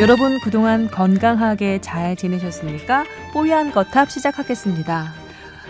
여러분 그동안 건강하게 잘 지내셨습니까? 뽀얀 거탑 시작하겠습니다.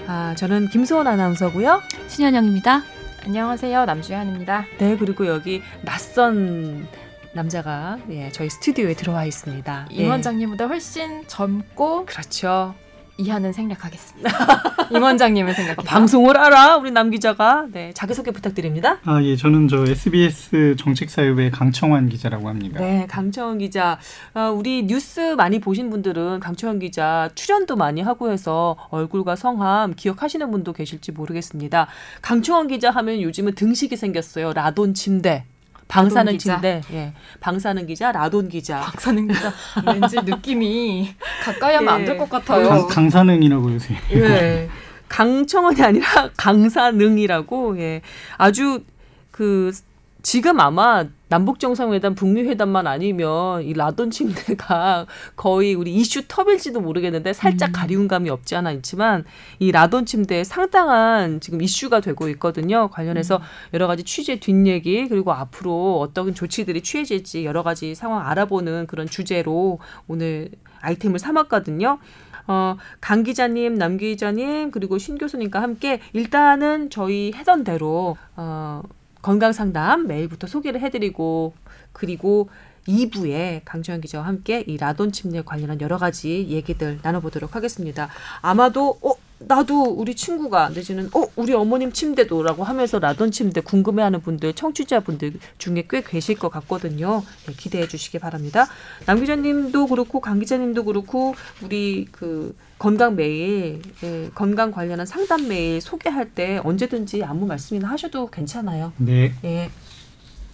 아, 저는 김소원 아나운서고요. 신현영입니다. 안녕하세요. 남주현입니다. 네, 그리고 여기 낯선 남자가 예, 저희 스튜디오에 들어와 있습니다. 임 예. 원장님보다 훨씬 젊고 그렇죠. 이하는 생략하겠습니다. 임 원장님을 생각해서 방송을 알아 우리 남 기자가 네 자기 소개 부탁드립니다. 아, 예, 저는 저 SBS 정책사유의 강청환 기자라고 합니다. 네, 강청원 기자. 아, 우리 뉴스 많이 보신 분들은 강청원 기자 출연도 많이 하고 해서 얼굴과 성함 기억하시는 분도 계실지 모르겠습니다. 강청원 기자 하면 요즘은 등식이 생겼어요. 라돈 침대. 방사능 라돈 기자. 침대. 예. 방사능 기자, 라돈 기자. 박사는 기자 왠지 느낌이 가까이 하면 안 될 것 같아요. 강, 강사능이라고 요새. 예. 강청원이 아니라 강사능이라고 예. 아주 그 지금 아마 남북 정상회담, 북미 회담만 아니면 이 라돈 침대가 거의 우리 이슈 톱일지도 모르겠는데 살짝 가리운 감이 없지 않아 있지만 이 라돈 침대 상당한 지금 이슈가 되고 있거든요. 관련해서 여러 가지 취재 뒷얘기 그리고 앞으로 어떤 조치들이 취해질지 여러 가지 상황 알아보는 그런 주제로 오늘 아이템을 삼았거든요. 어, 강 기자님, 남 기자님, 그리고 신 교수님과 함께 일단은 저희 해던 대로 어, 건강 상담 매일부터 소개를 해드리고 그리고 2부에 강주현 기자와 함께 이 라돈 침대 관련한 여러 가지 얘기들 나눠보도록 하겠습니다. 아마도 어 나도 우리 친구가 내지는 어 우리 어머님 침대도라고 하면서 라돈 침대 궁금해하는 분들 청취자분들 중에 꽤 계실 것 같거든요. 네, 기대해 주시기 바랍니다. 남 기자님도 그렇고 강 기자님도 그렇고 우리 그 건강 메일 예, 건강 관련한 상담 메일 소개할 때 언제든지 아무 말씀이나 하셔도 괜찮아요. 네. 예.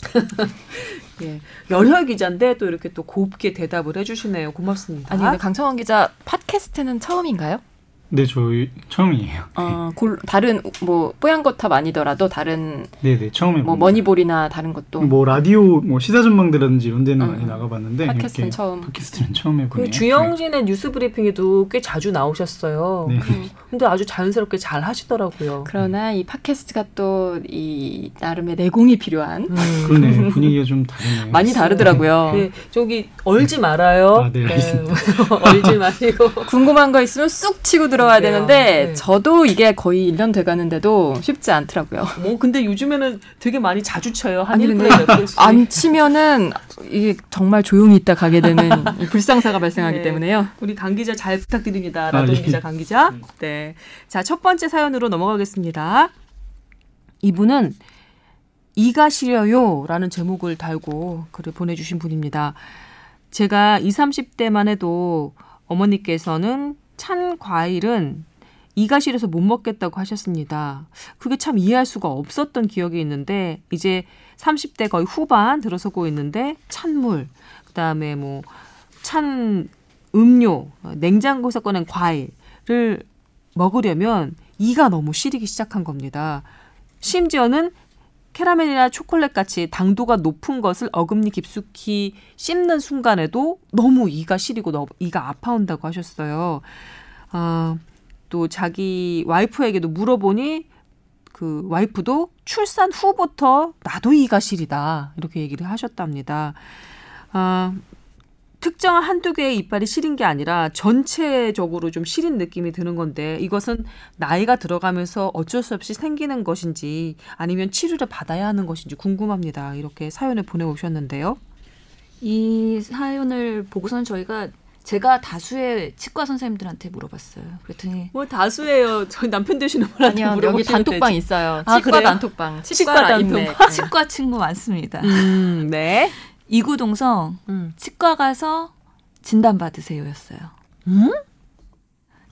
예. 열혈 기자인데 또 이렇게 또 곱게 대답을 해주시네요. 고맙습니다. 아니 근데 강청완 기자 팟캐스트는 처음인가요? 네, 저 처음이에요. 어, 골, 다른 뭐 뽀얀 거탑 아니더라도 다른 네, 네, 처음에 뭐 머니볼이나 다른 것도 뭐 라디오 뭐 시사 전망대라든지 이런 데는 음. 많이 나가 봤는데 팟캐스트는 이렇게 처음. 팟캐스트는 처음 해 보네요. 그 주영진의 뉴스 브리핑에도 꽤 자주 나오셨어요. 네. 근데 아주 자연스럽게 잘 하시더라고요. 그러나 이 팟캐스트가 또 이 나름의 내공이 필요한 음. 그러네 분위기가 좀 다르네요. 많이 다르더라고요. 네, 저기 얼지 말아요. 아, 네, 알겠습니다. 얼지 마시고. 궁금한 거 있으면 쑥 치고 들 어와야 그래요. 되는데 네. 저도 이게 거의 1년 돼 가는데도 쉽지 않더라고요. 뭐 근데 요즘에는 되게 많이 자주 쳐요. 한 아니, 1분에 근데. 안 치면은 이게 정말 조용히 있다 가게 되는 이 불상사가 발생하기 네. 때문에요. 우리 강 기자 잘 부탁드립니다. 아, 라돈 예. 기자, 강 기자. 네. 자, 첫 번째 사연으로 넘어가겠습니다. 이분은 이가 시려요라는 제목을 달고 글을 보내 주신 분입니다. 제가 20, 30대만 해도 어머니께서는 찬 과일은 이가 시려서 못 먹겠다고 하셨습니다. 그게 참 이해할 수가 없었던 기억이 있는데 이제 30대 거의 후반 들어서고 있는데 찬물, 그다음에 뭐 찬 음료, 냉장고에서 꺼낸 과일을 먹으려면 이가 너무 시리기 시작한 겁니다. 심지어는 캐러멜이나 초콜릿 같이 당도가 높은 것을 어금니 깊숙이 씹는 순간에도 너무 이가 시리고 너무 이가 아파온다고 하셨어요. 아, 또 자기 와이프에게도 물어보니 그 와이프도 출산 후부터 나도 이가 시리다 이렇게 얘기를 하셨답니다. 아, 특정한 한두 개의 이빨이 시린 게 아니라 전체적으로 좀 시린 느낌이 드는 건데 이것은 나이가 들어가면서 어쩔 수 없이 생기는 것인지 아니면 치료를 받아야 하는 것인지 궁금합니다. 이렇게 사연을 보내오셨는데요. 이 사연을 보고선 저희가 제가 다수의 치과 선생님들한테 물어봤어요. 그랬더니 뭐 다수예요. 저희 남편 되시는 분한테 아니요 여기 단톡방 되지. 있어요. 아, 치과 그래요? 단톡방. 치과 치과 단톡방. 인맥. 치과 친구 많습니다. 음, 네. 이구동성 음. 치과 가서 진단 받으세요였어요. 음?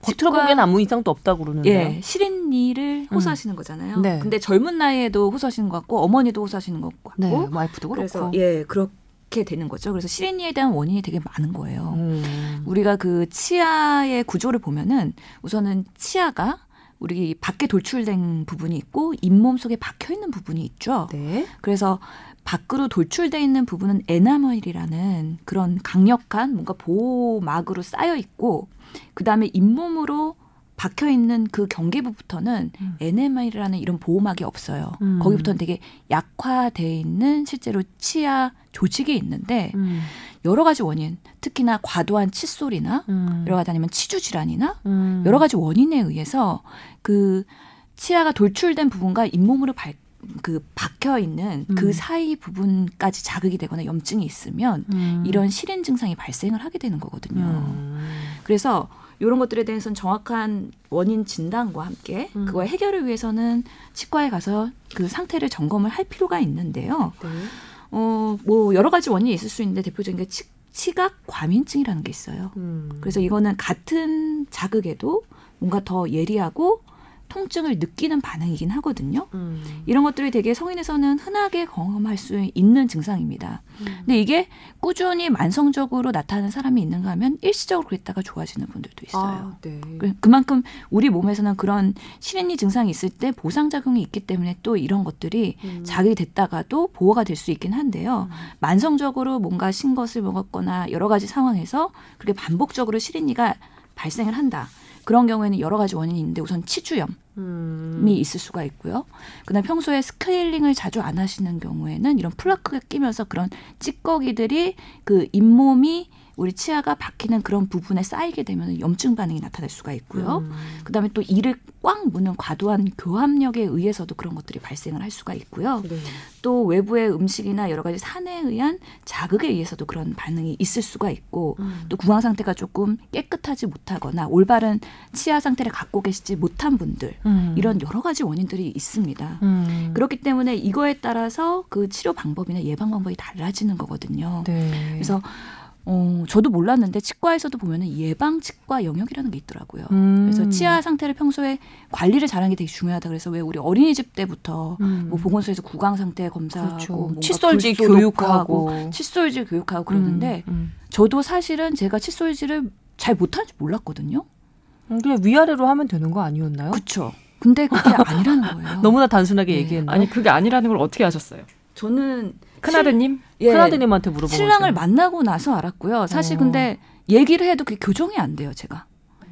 겉으로 보기엔 아무 이상도 없다고 그러는데요. 예, 시린 이를 호소하시는 거잖아요. 네. 근데 젊은 나이에도 호소하시는 것 같고 어머니도 호소하시는 것 같고 네, 와이프도 그렇고. 그래서 예 그렇게 되는 거죠. 그래서 시린이에 대한 원인이 되게 많은 거예요. 음. 우리가 그 치아의 구조를 보면은 우선은 치아가 우리 밖에 돌출된 부분이 있고 잇몸 속에 박혀 있는 부분이 있죠. 네. 그래서 밖으로 돌출돼 있는 부분은 에나멜이라는 그런 강력한 뭔가 보호막으로 쌓여 있고 그 다음에 잇몸으로 박혀 있는 그 경계부부터는 음. NMI라는 이런 보호막이 없어요. 음. 거기부터는 되게 약화돼 있는 실제로 치아 조직이 있는데 음. 여러 가지 원인, 특히나 과도한 칫솔이나 음. 여러 가지 아니면 치주 질환이나 음. 여러 가지 원인에 의해서 그 치아가 돌출된 부분과 잇몸으로 발, 그 박혀 있는 음. 그 사이 부분까지 자극이 되거나 염증이 있으면 음. 이런 실인 증상이 발생을 하게 되는 거거든요. 음. 그래서 이런 것들에 대해서는 정확한 원인 진단과 함께 음. 그걸 해결을 위해서는 치과에 가서 그 상태를 점검을 할 필요가 있는데요. 네. 어, 뭐 여러 가지 원인이 있을 수 있는데 대표적인 게 치, 치각 과민증이라는 게 있어요. 음. 그래서 이거는 같은 자극에도 뭔가 더 예리하고 통증을 느끼는 반응이긴 하거든요. 음. 이런 것들이 되게 성인에서는 흔하게 경험할 수 있는 증상입니다. 음. 근데 이게 꾸준히 만성적으로 나타나는 사람이 있는가 하면 일시적으로 그랬다가 좋아지는 분들도 있어요. 아, 네. 그- 그만큼 우리 몸에서는 그런 실행리 증상이 있을 때 보상작용이 있기 때문에 또 이런 것들이 음. 자극이 됐다가도 보호가 될 수 있긴 한데요. 만성적으로 뭔가 신 것을 먹었거나 여러 가지 상황에서 그렇게 반복적으로 실행리가 발생을 한다. 그런 경우에는 여러 가지 원인이 있는데 우선 치주염. 음. 이 있을 수가 있고요. 그다음 평소에 스케일링을 자주 안 하시는 경우에는 이런 플라크가 끼면서 그런 찌꺼기들이 그 잇몸이 우리 치아가 박히는 그런 부분에 쌓이게 되면 염증 반응이 나타날 수가 있고요. 음. 그다음에 또 이를 꽉 무는 과도한 교합력에 의해서도 그런 것들이 발생을 할 수가 있고요. 네. 또 외부의 음식이나 여러 가지 산에 의한 자극에 의해서도 그런 반응이 있을 수가 있고 음. 또 구강 상태가 조금 깨끗하지 못하거나 올바른 치아 상태를 갖고 계시지 못한 분들 음. 이런 여러 가지 원인들이 있습니다. 음. 그렇기 때문에 이거에 따라서 그 치료 방법이나 예방 방법이 달라지는 거거든요. 네. 그래서 어, 저도 몰랐는데 치과에서도 보면은 예방 치과 영역이라는 게 있더라고요. 음. 그래서 치아 상태를 평소에 관리를 잘하는 게 되게 중요하다. 그래서 왜 우리 어린이집 때부터 음. 뭐 보건소에서 구강 상태 검사하고 그렇죠. 칫솔질 교육하고. 칫솔질 교육하고 그러는데 음. 저도 사실은 제가 칫솔질을 잘 못하는지 몰랐거든요. 음. 그냥 위아래로 하면 되는 거 아니었나요? 그렇죠. 근데 그게 아니라는 거예요. 너무나 단순하게 네. 얘기했나요? 아니 그게 아니라는 걸 어떻게 아셨어요? 저는 큰아드님? 예, 큰아드님한테 물어본 신랑을. 만나고 나서 알았고요. 사실 어. 근데 얘기를 해도 그게 교정이 안 돼요, 제가.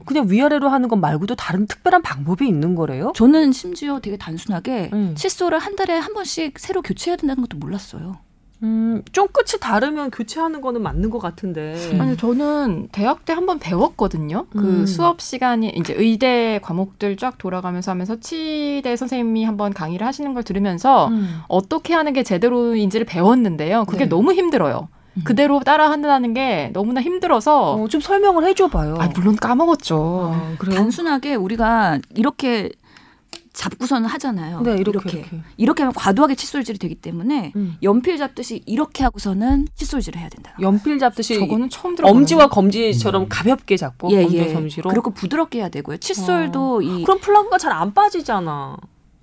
그냥 위아래로 하는 것 말고도 다른 특별한 방법이 있는 거래요? 저는 심지어 되게 단순하게 음. 칫솔을 한 달에 한 번씩 새로 교체해야 된다는 것도 몰랐어요. 음, 좀 끝이 다르면 교체하는 거는 맞는 것 같은데. 아니 저는 대학 때 한번 배웠거든요. 그 음. 수업 시간이 이제 의대 과목들 쫙 돌아가면서 하면서 치대 선생님이 한번 강의를 하시는 걸 들으면서 음. 어떻게 하는 게 제대로인지를 배웠는데요. 그게 네. 너무 힘들어요. 음. 그대로 따라 한다는 게 너무나 힘들어서 어, 좀 설명을 해줘봐요. 아 물론 까먹었죠. 아, 그래요? 단순하게 우리가 이렇게 잡고서는 하잖아요. 네, 이렇게, 이렇게. 이렇게. 이렇게 하면 과도하게 칫솔질이 되기 때문에 음. 연필 잡듯이 이렇게 하고서는 칫솔질을 해야 된다. 연필 잡듯이 저거는 처음 들어. 엄지와 검지처럼 가볍게 잡고 예, 검지와 예. 검지로. 그리고 부드럽게 해야 되고요. 칫솔도 이 그럼 플라크가 잘 안 빠지잖아.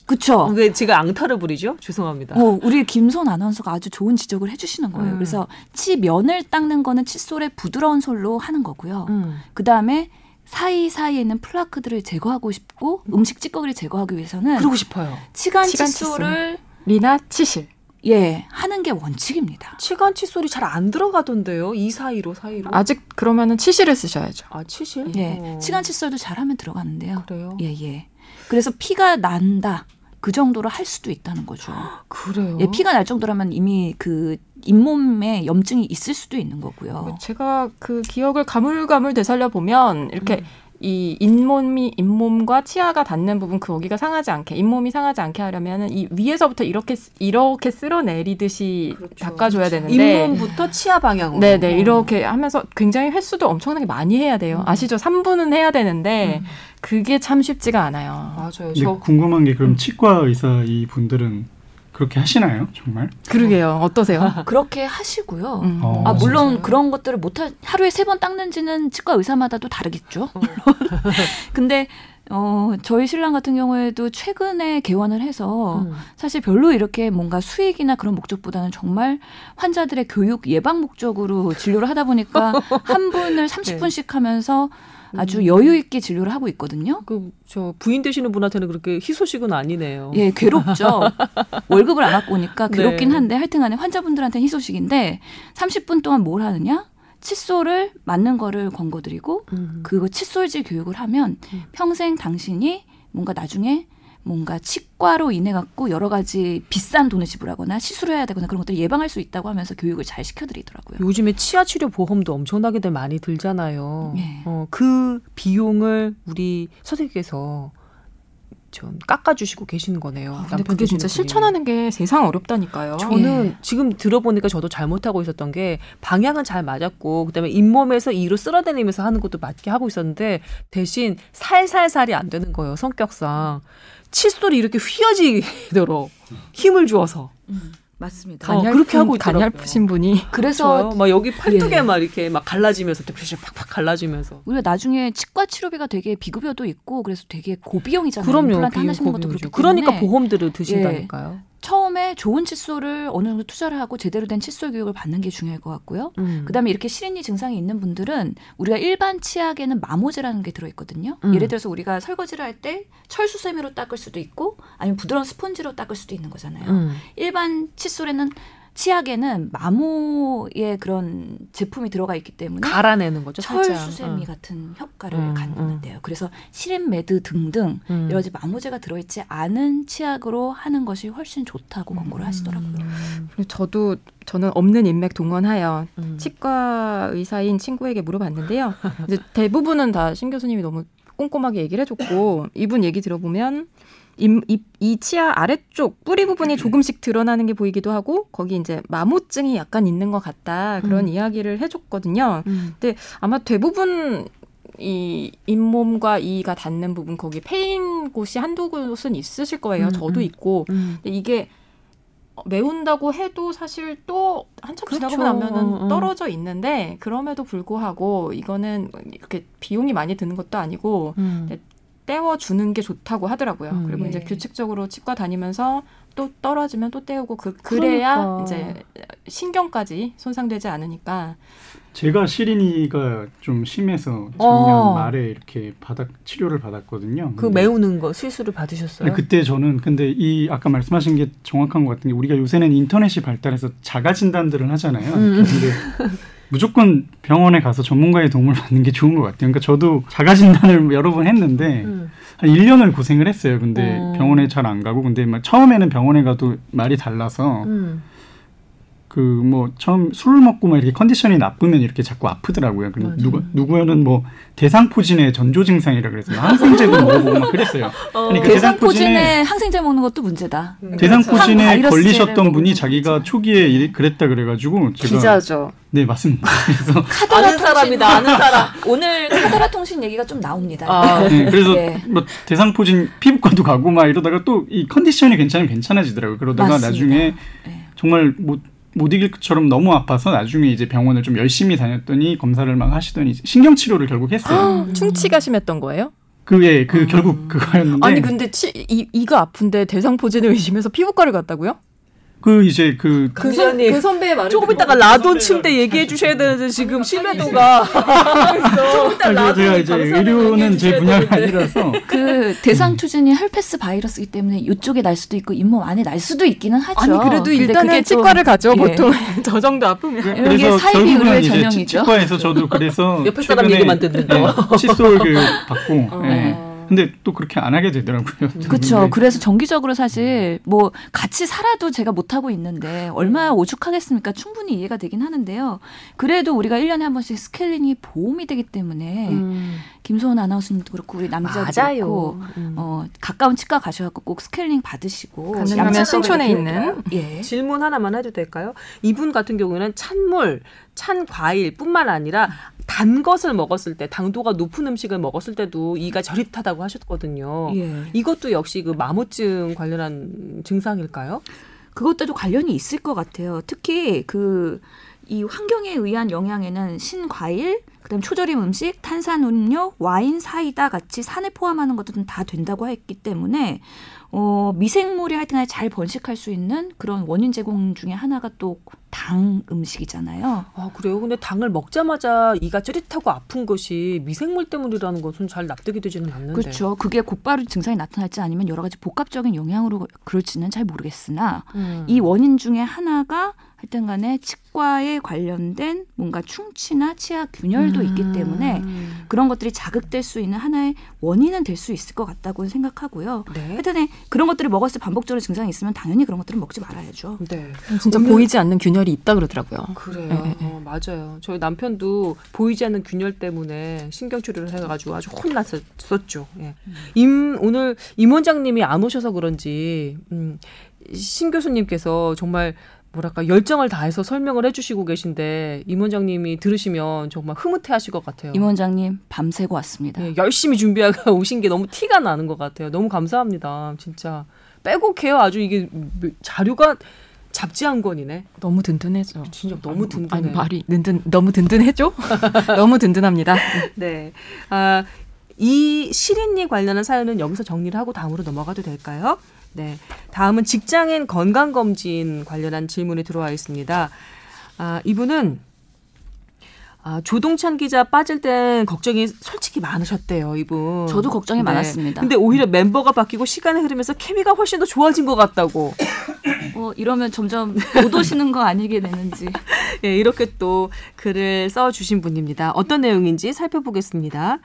그쵸. 왜 제가 앙탈을 부리죠? 죄송합니다. 어, 우리 김선 아나운서가 아주 좋은 지적을 해주시는 거예요. 음. 그래서 치 면을 닦는 거는 칫솔의 부드러운 솔로 하는 거고요. 음. 그 다음에 사이 사이에 있는 플라크들을 제거하고 싶고 음식 찌꺼기를 제거하기 위해서는 그러고 싶어요. 치간 치간 칫솔이나 치실. 예 하는 게 원칙입니다. 치간 칫솔이 잘 안 들어가던데요. 이 사이로 사이로. 아직 그러면은 치실을 쓰셔야죠. 아 치실? 예, 어. 치간 칫솔도 잘하면 들어가는데요. 그래요. 예, 예. 그래서 피가 난다. 그 정도로 할 수도 있다는 거죠. 그래요. 예, 피가 날 정도라면 이미 그 잇몸에 염증이 있을 수도 있는 거고요. 제가 그 기억을 가물가물 되살려 보면 이렇게 음. 이 잇몸이 잇몸과 치아가 닿는 부분 거기가 상하지 않게 잇몸이 상하지 않게 하려면은 이 위에서부터 이렇게 쓰- 이렇게 쓸어내리듯이 그렇죠. 닦아줘야 되는데 잇몸부터 치아 방향으로. 네네 어. 이렇게 하면서 굉장히 횟수도 엄청나게 많이 해야 돼요. 음. 아시죠? 3분은 해야 되는데 음. 그게 참 쉽지가 않아요. 맞아요. 궁금한 게 그럼 치과 의사 이 분들은 그렇게 하시나요? 정말? 그러게요. 어떠세요? 그렇게 하시고요. 음. 어. 아 물론 진짜요? 그런 것들을 못 하, 하루에 세 번 닦는지는 치과 의사마다도 다르겠죠. 어. 근데 어 저희 신랑 같은 경우에도 최근에 개원을 해서 음. 사실 별로 이렇게 뭔가 수익이나 그런 목적보다는 정말 환자들의 교육 예방 목적으로 진료를 하다 보니까 한 분을 30분씩 하면서 아주 음. 여유 있게 진료를 하고 있거든요. 그 저 부인 되시는 분한테는 그렇게 희소식은 아니네요. 예, 괴롭죠. 월급을 안 갖고 오니까 괴롭긴 네. 한데 하여튼간에 환자분들한테는 희소식인데 30분 동안 뭘 하느냐? 칫솔을 맞는 거를 권고드리고 음. 그거 칫솔질 교육을 하면 음. 평생 당신이 뭔가 나중에 뭔가 치과로 인해 갖고 여러 가지 비싼 돈을 지불하거나 시술을 해야 되거나 그런 것들을 예방할 수 있다고 하면서 교육을 잘 시켜드리더라고요. 요즘에 치아 치료 보험도 엄청나게들 많이 들잖아요. 예. 어, 그 비용을 우리 선생님께서 좀 깎아주시고 계시는 거네요. 아, 근데 그게 진짜 분이. 실천하는 게 세상 어렵다니까요. 저는 예. 지금 들어보니까 저도 잘못하고 있었던 게 방향은 잘 맞았고 그다음에 잇몸에서 이로 쓸어내리면서 하는 것도 맞게 하고 있었는데 대신 살살살이 안 되는 거예요 성격상 칫솔이 이렇게 휘어지도록 힘을 주어서 맞습니다. 어, 그렇게 하고. 가냘프신 분이 그래서? 막 여기 팔뚝에 예. 막 이렇게 막 갈라지면서 이렇게 팍팍 갈라지면서 우리가 나중에 치과 치료비가 되게 비급여도 있고 그래서 되게 고비용이잖아요. 그럼요. 임플란트 비용 하시는 것도. 그렇기 그러니까 보험들을 드신다니까요. 처음에 좋은 칫솔을 어느 정도 투자를 하고 제대로 된 칫솔 교육을 받는 게 중요할 것 같고요. 음. 그다음에 이렇게 실린이 증상이 있는 분들은 우리가 일반 치약에는 마모제라는 게 들어있거든요. 음. 예를 들어서 우리가 설거지를 할 때 철수세미로 닦을 수도 있고 아니면 부드러운 스펀지로 닦을 수도 있는 거잖아요. 음. 일반 칫솔에는 치약에는 마모의 그런 제품이 들어가 있기 때문에 갈아내는 거죠. 철수세미 어. 같은 효과를 음, 갖는데요. 그래서 실린 매드 등등 음. 여러 가지 마모제가 들어있지 않은 치약으로 하는 것이 훨씬 좋다고 권고를 하시더라고요. 그리고 저도 저는 없는 인맥 동원하여 음. 치과 의사인 친구에게 물어봤는데요. 대부분은 다 신 교수님이 너무 꼼꼼하게 얘기를 해줬고 이분 얘기 들어보면 이, 이, 이 치아 아래쪽 뿌리 부분이 조금씩 드러나는 게 보이기도 하고 거기 이제 마모증이 약간 있는 것 같다 그런 음. 이야기를 해줬거든요. 음. 아마 대부분 이 잇몸과 이가 닿는 부분 거기 패인 곳이 한두 곳은 있으실 거예요. 음, 저도 음. 있고 음. 근데 이게 메운다고 해도 사실 또 한참 지나고 그렇죠. 나면은 어, 어. 떨어져 있는데 그럼에도 불구하고 이거는 이렇게 비용이 많이 드는 것도 아니고 음. 떼워 주는 게 좋다고 하더라고요. 음. 그리고 이제 네. 규칙적으로 치과 다니면서 또 떨어지면 또 떼우고 그 그래야 그러니까. 이제 신경까지 손상되지 않으니까 제가 시린이가 좀 심해서 작년 어. 말에 이렇게 받았 치료를 받았거든요. 그 메우는 거 실수를 받으셨어요? 아니, 그때 저는 근데 이 아까 말씀하신 게 정확한 것 같은 게 우리가 요새는 인터넷이 발달해서 자가 진단들을 하잖아요. 음. 근데 무조건 병원에 가서 전문가의 도움을 받는 게 좋은 것 같아요. 그러니까 저도 자가 진단을 여러 번 했는데 음. 한 1년을 고생을 했어요. 근데 어. 병원에 잘 안 가고 근데 막 처음에는 병원에 가도 말이 달라서 음. 그 뭐 처음 술을 먹고 막 이렇게 컨디션이 나쁘면 이렇게 자꾸 아프더라고요. 그. 누구 누구는 뭐 대상포진의 전조 증상이라 그래서 항생제도 먹어보고 막 그랬어요. 아니, 그 대상포진에 항생제 먹는 것도 문제다. 대상포진에 항바이러스제를 걸리셨던 분이 자기가 거죠. 초기에 이- 그랬다 그래가지고 제가 기자죠. 네 맞습니다. 그래서 아는 사람이다, 아는 사람. 오늘 카더라 통신 얘기가 좀 나옵니다. 아, 네, 그래서 예. 뭐 대상포진 피부과도 가고 막 이러다가 또 이 컨디션이 괜찮으면 괜찮아지더라고요. 그러다가 맞습니다. 나중에 네. 정말 못, 못 이길 것처럼 너무 아파서 나중에 이제 병원을 좀 열심히 다녔더니 검사를 막 하시더니 신경 치료를 결국 했어요. 충치가 심했던 거예요? 그게 그 결국 그거였는데 아니 근데 치, 이, 이가 아픈데 대상포진을 의심해서 피부과를 갔다고요? 그 이제 그그 기자님. 그 선배의 말을 조금 이따가 라돈 침대 얘기해 주셔야 되는데 지금 신뢰도가 조금 이따 아, 제가 이제 의료는 제 분야가 아니라서 그 대상 포진이 헤르페스 바이러스이기 때문에 이쪽에 날 수도 있고 잇몸 안에 날 수도 있기는 하죠. 아니 그래도 일단은 치과를 가죠 예. 보통 저 정도 아프면 이런 게 사이비 결국은 의료의 이제 전형이죠. 치- 치과에서 저도 그래서 옆에 사람 얘기만 듣는 거. 예, 칫솔 교육 받고 어. 예. 근데 또 그렇게 안 하게 되더라고요. 그렇죠. 그래서 정기적으로 사실 뭐 같이 살아도 제가 못 하고 있는데 얼마나 오죽하겠습니까? 충분히 이해가 되긴 하는데요. 그래도 우리가 1년에 한 번씩 스케일링이 보험이 되기 때문에 음. 김소은 아나운서님도 그렇고 우리 남자도 맞아요. 그렇고 음. 어, 가까운 치과 가셔갖고 꼭 스케일링 받으시고 가능하면 신촌에 있는 예. 질문 하나만 해도 될까요? 이분 같은 경우에는 찬물, 찬 과일뿐만 아니라 단 것을 먹었을 때 당도가 높은 음식을 먹었을 때도 이가 저릿하다고 하셨거든요. 예. 이것도 역시 그 마모증 관련한 증상일까요? 그것과도 관련이 있을 것 같아요. 특히 그 이 환경에 의한 영향에는 신과일, 그다음 초절임 음식, 탄산음료, 와인, 사이다 같이 산에 포함하는 것들은 다 된다고 했기 때문에 어, 미생물이 하여튼간에 잘 번식할 수 있는 그런 원인 제공 중에 하나가 또 당 음식이잖아요. 아 그래요? 근데 당을 먹자마자 이가 찌릿하고 아픈 것이 미생물 때문이라는 것은 잘 납득이 되지는 않는데. 그렇죠. 그게 곧바로 증상이 나타날지 아니면 여러 가지 복합적인 영향으로 그럴지는 잘 모르겠으나 음. 이 원인 중에 하나가 하여튼 간에 치과에 관련된 뭔가 충치나 치아 균열도 있기 때문에 음. 그런 것들이 자극될 수 있는 하나의 원인은 될 수 있을 것 같다고 생각하고요. 네. 하여튼에 그런 것들을 먹었을 때 반복적으로 증상이 있으면 당연히 그런 것들은 먹지 말아야죠. 네. 진짜 오늘- 보이지 않는 균열이 있다 그러더라고요. 그래요. 네, 네. 어, 맞아요. 저희 남편도 보이지 않는 균열 때문에 신경치료를 해가지고 아주 혼났었죠. 예. 임 오늘 임 원장님이 안 오셔서 그런지 음, 신 교수님께서 정말 뭐랄까 열정을 다해서 설명을 해주시고 계신데 임 원장님이 들으시면 정말 흐뭇해하실 것 같아요. 임 원장님 밤새고 왔습니다. 예, 열심히 준비하고 오신 게 너무 티가 나는 것 같아요. 너무 감사합니다. 진짜 빼곡해요. 아주 이게 자료가 잡지 한 권이네. 너무 든든해져. 진짜 너무 든든해. 아니 말이 든든 너무 든든해죠? 너무 든든합니다. 네. 아, 이 시린니 관련한 사연은 여기서 정리를 하고 다음으로 넘어가도 될까요? 네. 다음은 직장인 건강검진 관련한 질문이 들어와 있습니다. 아, 이분은 아, 조동찬 기자 빠질 땐 걱정이 솔직히 많으셨대요, 이분. 저도 걱정이 네. 많았습니다. 근데 오히려 멤버가 바뀌고 시간이 흐르면서 케미가 훨씬 더 좋아진 것 같다고. 어, 이러면 점점 못 오시는 거 아니게 되는지. 예, 이렇게 또 글을 써주신 분입니다. 어떤 내용인지 살펴보겠습니다.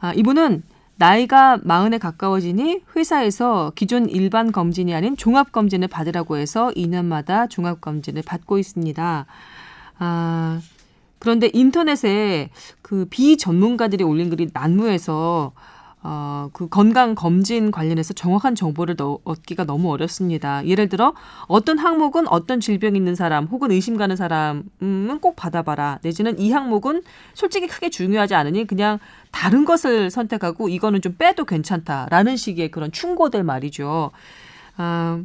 아, 이분은 나이가 마흔에 가까워지니 회사에서 기존 일반 검진이 아닌 종합 검진을 받으라고 해서 2년마다 종합 검진을 받고 있습니다. 아, 그런데 인터넷에 그 비전문가들이 올린 글이 난무해서 어, 그 건강 검진 관련해서 정확한 정보를 넣, 얻기가 너무 어렵습니다. 예를 들어 어떤 항목은 어떤 질병 있는 사람 혹은 의심 가는 사람은 꼭 받아봐라. 내지는 이 항목은 솔직히 크게 중요하지 않으니 그냥 다른 것을 선택하고 이거는 좀 빼도 괜찮다라는 식의 그런 충고들 말이죠. 아,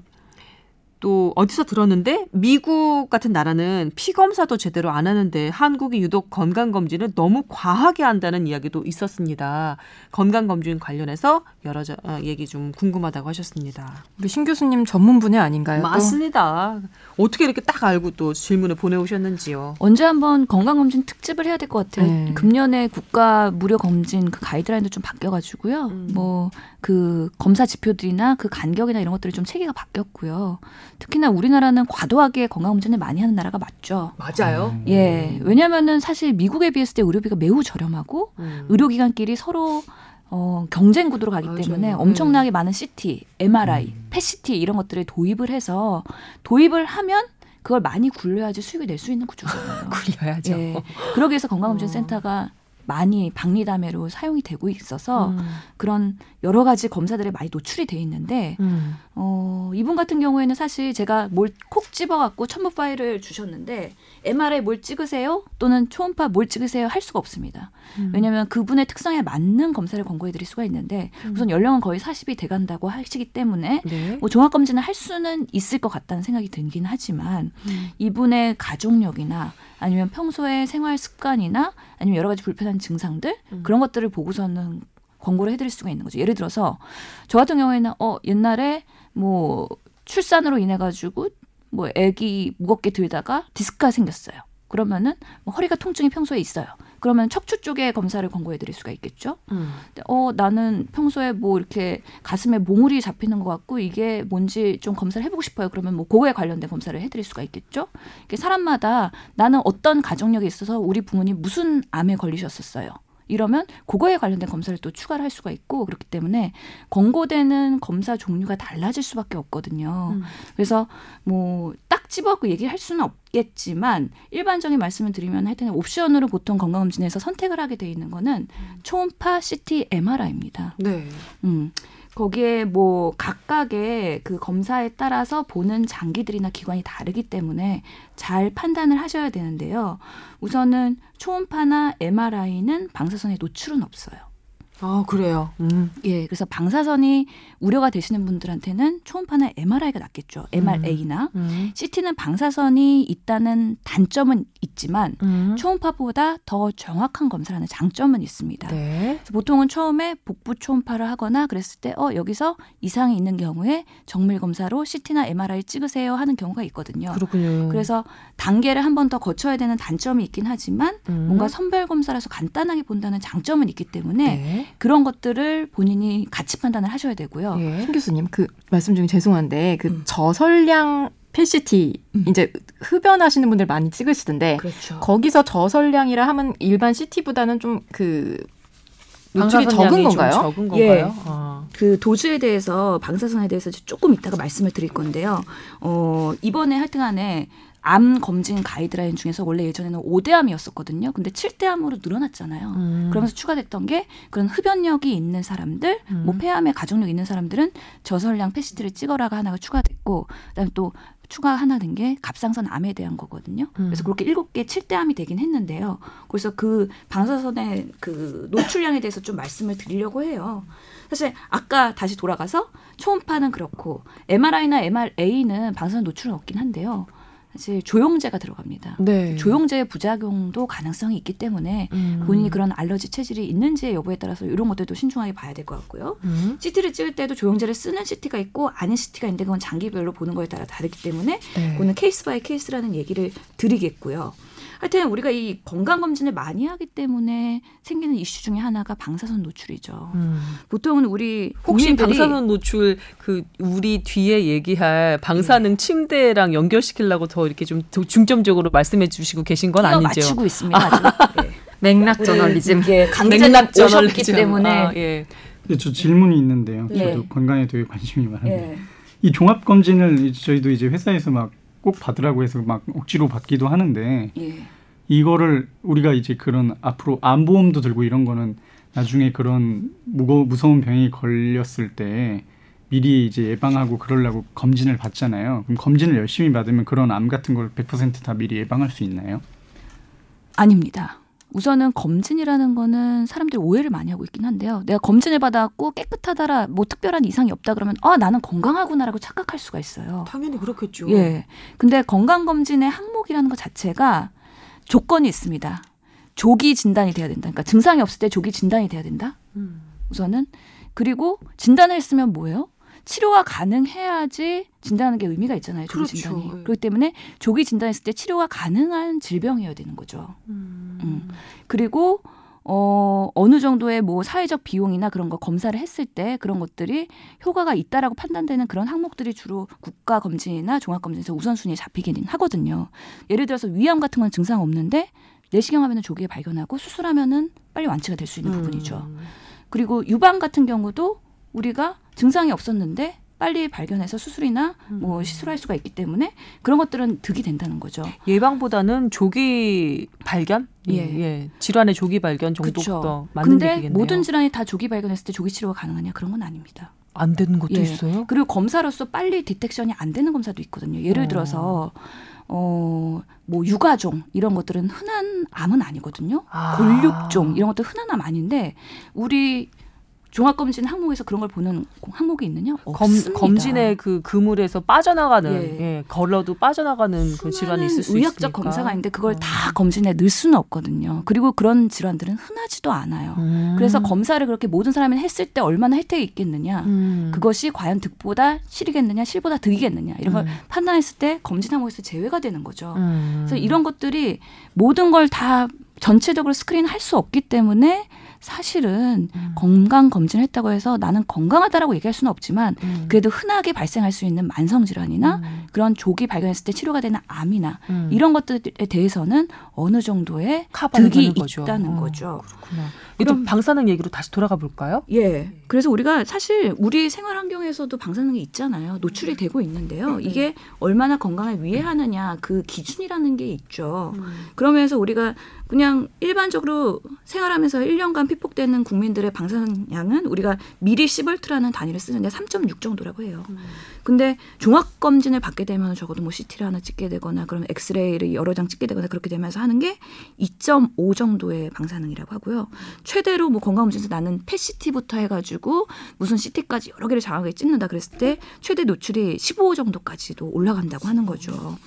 또 어디서 들었는데 미국 같은 나라는 피 검사도 제대로 안 하는데 한국이 유독 건강 검진을 너무 과하게 한다는 이야기도 있었습니다. 건강 검진 관련해서 여러 저, 어, 얘기 좀 궁금하다고 하셨습니다. 우리 신 교수님 전문 분야 아닌가요? 또? 맞습니다. 어떻게 이렇게 딱 알고 또 질문을 보내오셨는지요. 언제 한번 건강검진 특집을 해야 될 것 같아요. 네. 금년에 국가 무료 검진 그 가이드라인도 좀 바뀌어가지고요. 음. 뭐그 검사 지표들이나 그 간격이나 이런 것들이 좀 체계가 바뀌었고요. 특히나 우리나라는 과도하게 건강검진을 많이 하는 나라가 맞죠. 맞아요. 음. 예, 왜냐하면은 사실 미국에 비했을 때 의료비가 매우 저렴하고 음. 의료기관끼리 서로 어, 경쟁 구도로 가기 맞아요. 때문에 네. 엄청나게 많은 CT, MRI, 음. 펫CT 이런 것들을 도입을 해서 도입을 하면 그걸 많이 굴려야지 수익을 낼 수 있는 구조잖아요. 굴려야죠. 예. 그러기 위해서 어. 건강검진센터가 많이 박리담회로 사용이 되고 있어서 음. 그런 여러 가지 검사들에 많이 노출이 돼 있는데 음. 어, 이분 같은 경우에는 사실 제가 뭘 콕 집어갖고 첨부 파일을 주셨는데 MRI 뭘 찍으세요? 또는 초음파 뭘 찍으세요? 할 수가 없습니다. 음. 왜냐하면 그분의 특성에 맞는 검사를 권고해드릴 수가 있는데 우선 연령은 거의 40이 돼간다고 하시기 때문에 네. 뭐 종합 검진을 할 수는 있을 것 같다는 생각이 들긴 하지만 이분의 가족력이나 아니면 평소의 생활 습관이나 아니면 여러 가지 불편한 증상들 음. 그런 것들을 보고서는 권고를 해드릴 수가 있는 거죠. 예를 들어서 저 같은 경우에는 어 옛날에 뭐 출산으로 인해 가지고 뭐 아기 무겁게 들다가 디스크가 생겼어요. 그러면은 뭐 허리가 통증이 평소에 있어요. 그러면 척추 쪽에 검사를 권고해 드릴 수가 있겠죠. 음. 어 나는 평소에 뭐 이렇게 가슴에 몽울이 잡히는 것 같고 이게 뭔지 좀 검사를 해보고 싶어요. 그러면 뭐 그거에 관련된 검사를 해드릴 수가 있겠죠. 사람마다 나는 어떤 가족력이 있어서 우리 부모님 무슨 암에 걸리셨었어요. 이러면 그거에 관련된 검사를 또 추가를 할 수가 있고 그렇기 때문에 권고되는 검사 종류가 달라질 수밖에 없거든요. 음. 그래서 뭐 딱 집어갖고 얘기를 할 수는 없겠지만 일반적인 말씀을 드리면 하여튼 옵션으로 보통 건강검진에서 선택을 하게 돼 있는 거는 초음파 CT MRI입니다. 네. 음. 거기에 뭐 각각의 그 검사에 따라서 보는 장기들이나 기관이 다르기 때문에 잘 판단을 하셔야 되는데요. 우선은 초음파나 MRI는 방사선에 노출은 없어요. 아 그래요. 음. 예, 그래서 방사선이 우려가 되시는 분들한테는 초음파나 MRI가 낫겠죠. MRA나 음. CT는 방사선이 있다는 단점은 있지만 음. 초음파보다 더 정확한 검사라는 장점은 있습니다. 네. 보통은 처음에 복부 초음파를 하거나 그랬을 때 어 여기서 이상이 있는 경우에 정밀 검사로 CT나 MRI 찍으세요 하는 경우가 있거든요. 그렇군요. 그래서 단계를 한 번 더 거쳐야 되는 단점이 있긴 하지만 음. 뭔가 선별 검사라서 간단하게 본다는 장점은 있기 때문에 네. 그런 것들을 본인이 같이 판단을 하셔야 되고요. 예. 신 교수님 그 말씀 중에 죄송한데 그 음. 저설량 펫시티 음. 이제 흡연하시는 분들 많이 찍으시던데 그렇죠. 거기서 저설량이라 하면 일반 시티보다는 좀그 노출이 적은 건가요? 적은 예. 건가요? 아. 그 도주에 대해서 방사선에 대해서 조금 이따가 말씀을 드릴 건데요. 어, 이번에 하여튼간에 암 검진 가이드라인 중에서 원래 예전에는 5대 암이었었거든요. 근데 7대 암으로 늘어났잖아요. 음. 그러면서 추가됐던 게 그런 흡연력이 있는 사람들, 음. 뭐 폐암에 가족력 있는 사람들은 저선량 폐CT를 찍어라가 하나가 추가됐고, 그다음에 또 추가 하나 된게 갑상선 암에 대한 거거든요. 음. 그래서 그렇게 일곱 개 7대 암이 되긴 했는데요. 그래서 그 방사선의 그 노출량에 대해서 좀 말씀을 드리려고 해요. 사실 아까 다시 돌아가서 초음파는 그렇고 MRI나 MRA는 방사선 노출은 없긴 한데요. 사실 조영제가 들어갑니다. 네. 조영제의 부작용도 가능성이 있기 때문에 음. 본인이 그런 알러지 체질이 있는지의 여부에 따라서 이런 것들도 신중하게 봐야 될 것 같고요. 음. CT를 찍을 때도 조영제를 쓰는 CT가 있고 아닌 CT가 있는데 그건 장기별로 보는 거에 따라 다르기 때문에 네. 그거는 case by case라는 얘기를 드리겠고요. 하여튼 우리가 이 건강 검진을 많이 하기 때문에 생기는 이슈 중에 하나가 방사선 노출이죠. 음. 보통은 우리 혹시 방사선 노출 그 우리 뒤에 얘기할 방사능 침대랑 연결시키려고 더 이렇게 좀더 중점적으로 말씀해 주시고 계신 건 아니죠? 맞추고 있습니다. 아주. 네. 맥락 저널리즘. 예, 맥락 오셨기. 때문에 아, 예. 근데 저 질문이 있는데요. 예. 저도 건강에 되게 관심이 많은데 예. 이 종합 검진을 저희도 이제 회사에서 막 꼭 받으라고 해서 막 억지로 받기도 하는데 예. 이거를 우리가 이제 그런 앞으로 암보험도 들고 이런 거는 나중에 그런 무거 무서운 병이 걸렸을 때 미리 이제 예방하고 그러려고 검진을 받잖아요. 그럼 검진을 열심히 받으면 그런 암 같은 걸 100%다 미리 예방할 수 있나요? 아닙니다. 우선은 검진이라는 거는 사람들이 오해를 많이 하고 있긴 한데요. 내가 검진을 받았고 깨끗하다라 뭐 특별한 이상이 없다 그러면 아 나는 건강하구나라고 착각할 수가 있어요. 당연히 그렇겠죠. 예. 근데 건강 검진의 항목이라는 것 자체가 조건이 있습니다. 조기 진단이 돼야 된다. 그러니까 증상이 없을 때 조기 진단이 돼야 된다. 음. 우선은 그리고 진단을 했으면 뭐예요? 치료가 가능해야지 진단하는 게 의미가 있잖아요. 조기 그렇죠. 진단이. 예. 그렇기 때문에 조기 진단했을 때 치료가 가능한 질병이어야 되는 거죠. 음. 그리고 어 어느 정도의 뭐 사회적 비용이나 그런 거 검사를 했을 때 그런 것들이 효과가 있다라고 판단되는 그런 항목들이 주로 국가 검진이나 종합 검진에서 우선순위에 잡히기는 하거든요. 예를 들어서 위암 같은 건 증상 없는데 내시경 하면은 조기에 발견하고 수술하면은 빨리 완치가 될 수 있는 부분이죠. 음. 그리고 유방 같은 경우도 우리가 증상이 없었는데 빨리 발견해서 수술이나 뭐 시술할 수가 있기 때문에 그런 것들은 득이 된다는 거죠. 예방보다는 조기 발견, 예, 예. 예. 질환의 조기 발견 정도가 그렇죠. 더 맞는 근데 얘기겠네요. 모든 질환이 다 조기 발견했을 때 조기 치료가 가능하냐 그런 건 아닙니다. 안 되는 것도 예. 있어요. 그리고 검사로서 빨리 디텍션이 안 되는 검사도 있거든요. 예를 어. 들어서 어, 뭐 육아종 이런 것들은 흔한 암은 아니거든요. 아. 골육종 이런 것도 흔한 암 아닌데 우리 종합검진 항목에서 그런 걸 보는 항목이 있느냐? 검, 없습니다. 검진의 그 그물에서 빠져나가는 예. 예. 걸러도 빠져나가는 그 질환이 있을 수 의학적 있으니까. 검사가 있는데 그걸 어. 다 검진에 넣을 수는 없거든요. 그리고 그런 질환들은 흔하지도 않아요. 음. 그래서 검사를 그렇게 모든 사람이 했을 때 얼마나 혜택이 있겠느냐. 음. 그것이 과연 득보다 실이겠느냐, 실보다 득이겠느냐 이런 걸 음. 판단했을 때 검진 항목에서 제외가 되는 거죠. 음. 그래서 이런 것들이 모든 걸 다 전체적으로 스크린 할 수 없기 때문에 사실은 음. 건강 검진을 했다고 해서 나는 건강하다라고 얘기할 수는 없지만 음. 그래도 흔하게 발생할 수 있는 만성 질환이나 음. 그런 조기 발견했을 때 치료가 되는 암이나 음. 이런 것들에 대해서는 어느 정도의 득이 거죠. 있다는 어, 거죠. 그렇구나. 그럼- 방사능 얘기로 다시 돌아가 볼까요? 예. 그래서 우리가 사실 우리 생활 환경에서도 방사능이 있잖아요. 노출이 되고 있는데요. 이게 얼마나 건강에 위해하느냐 그 기준이라는 게 있죠. 그러면서 우리가 그냥 일반적으로 생활하면서 1년간 피폭되는 국민들의 방사능량은 우리가 미리 시벌트라는 단위를 쓰는데 3.6 정도라고 해요. 근데 종합 검진을 받게 되면 적어도 뭐 CT를 하나 찍게 되거나 그럼 엑스레이를 여러 장 찍게 되거나 그렇게 되면서 하는 게 2.5 정도의 방사능이라고 하고요. 최대로 뭐 건강검진에서 나는 펫CT부터 해가지고 무슨 CT까지 여러 개를 장하게 찍는다 그랬을 때 최대 노출이 15 정도까지도 올라간다고 하는 거죠.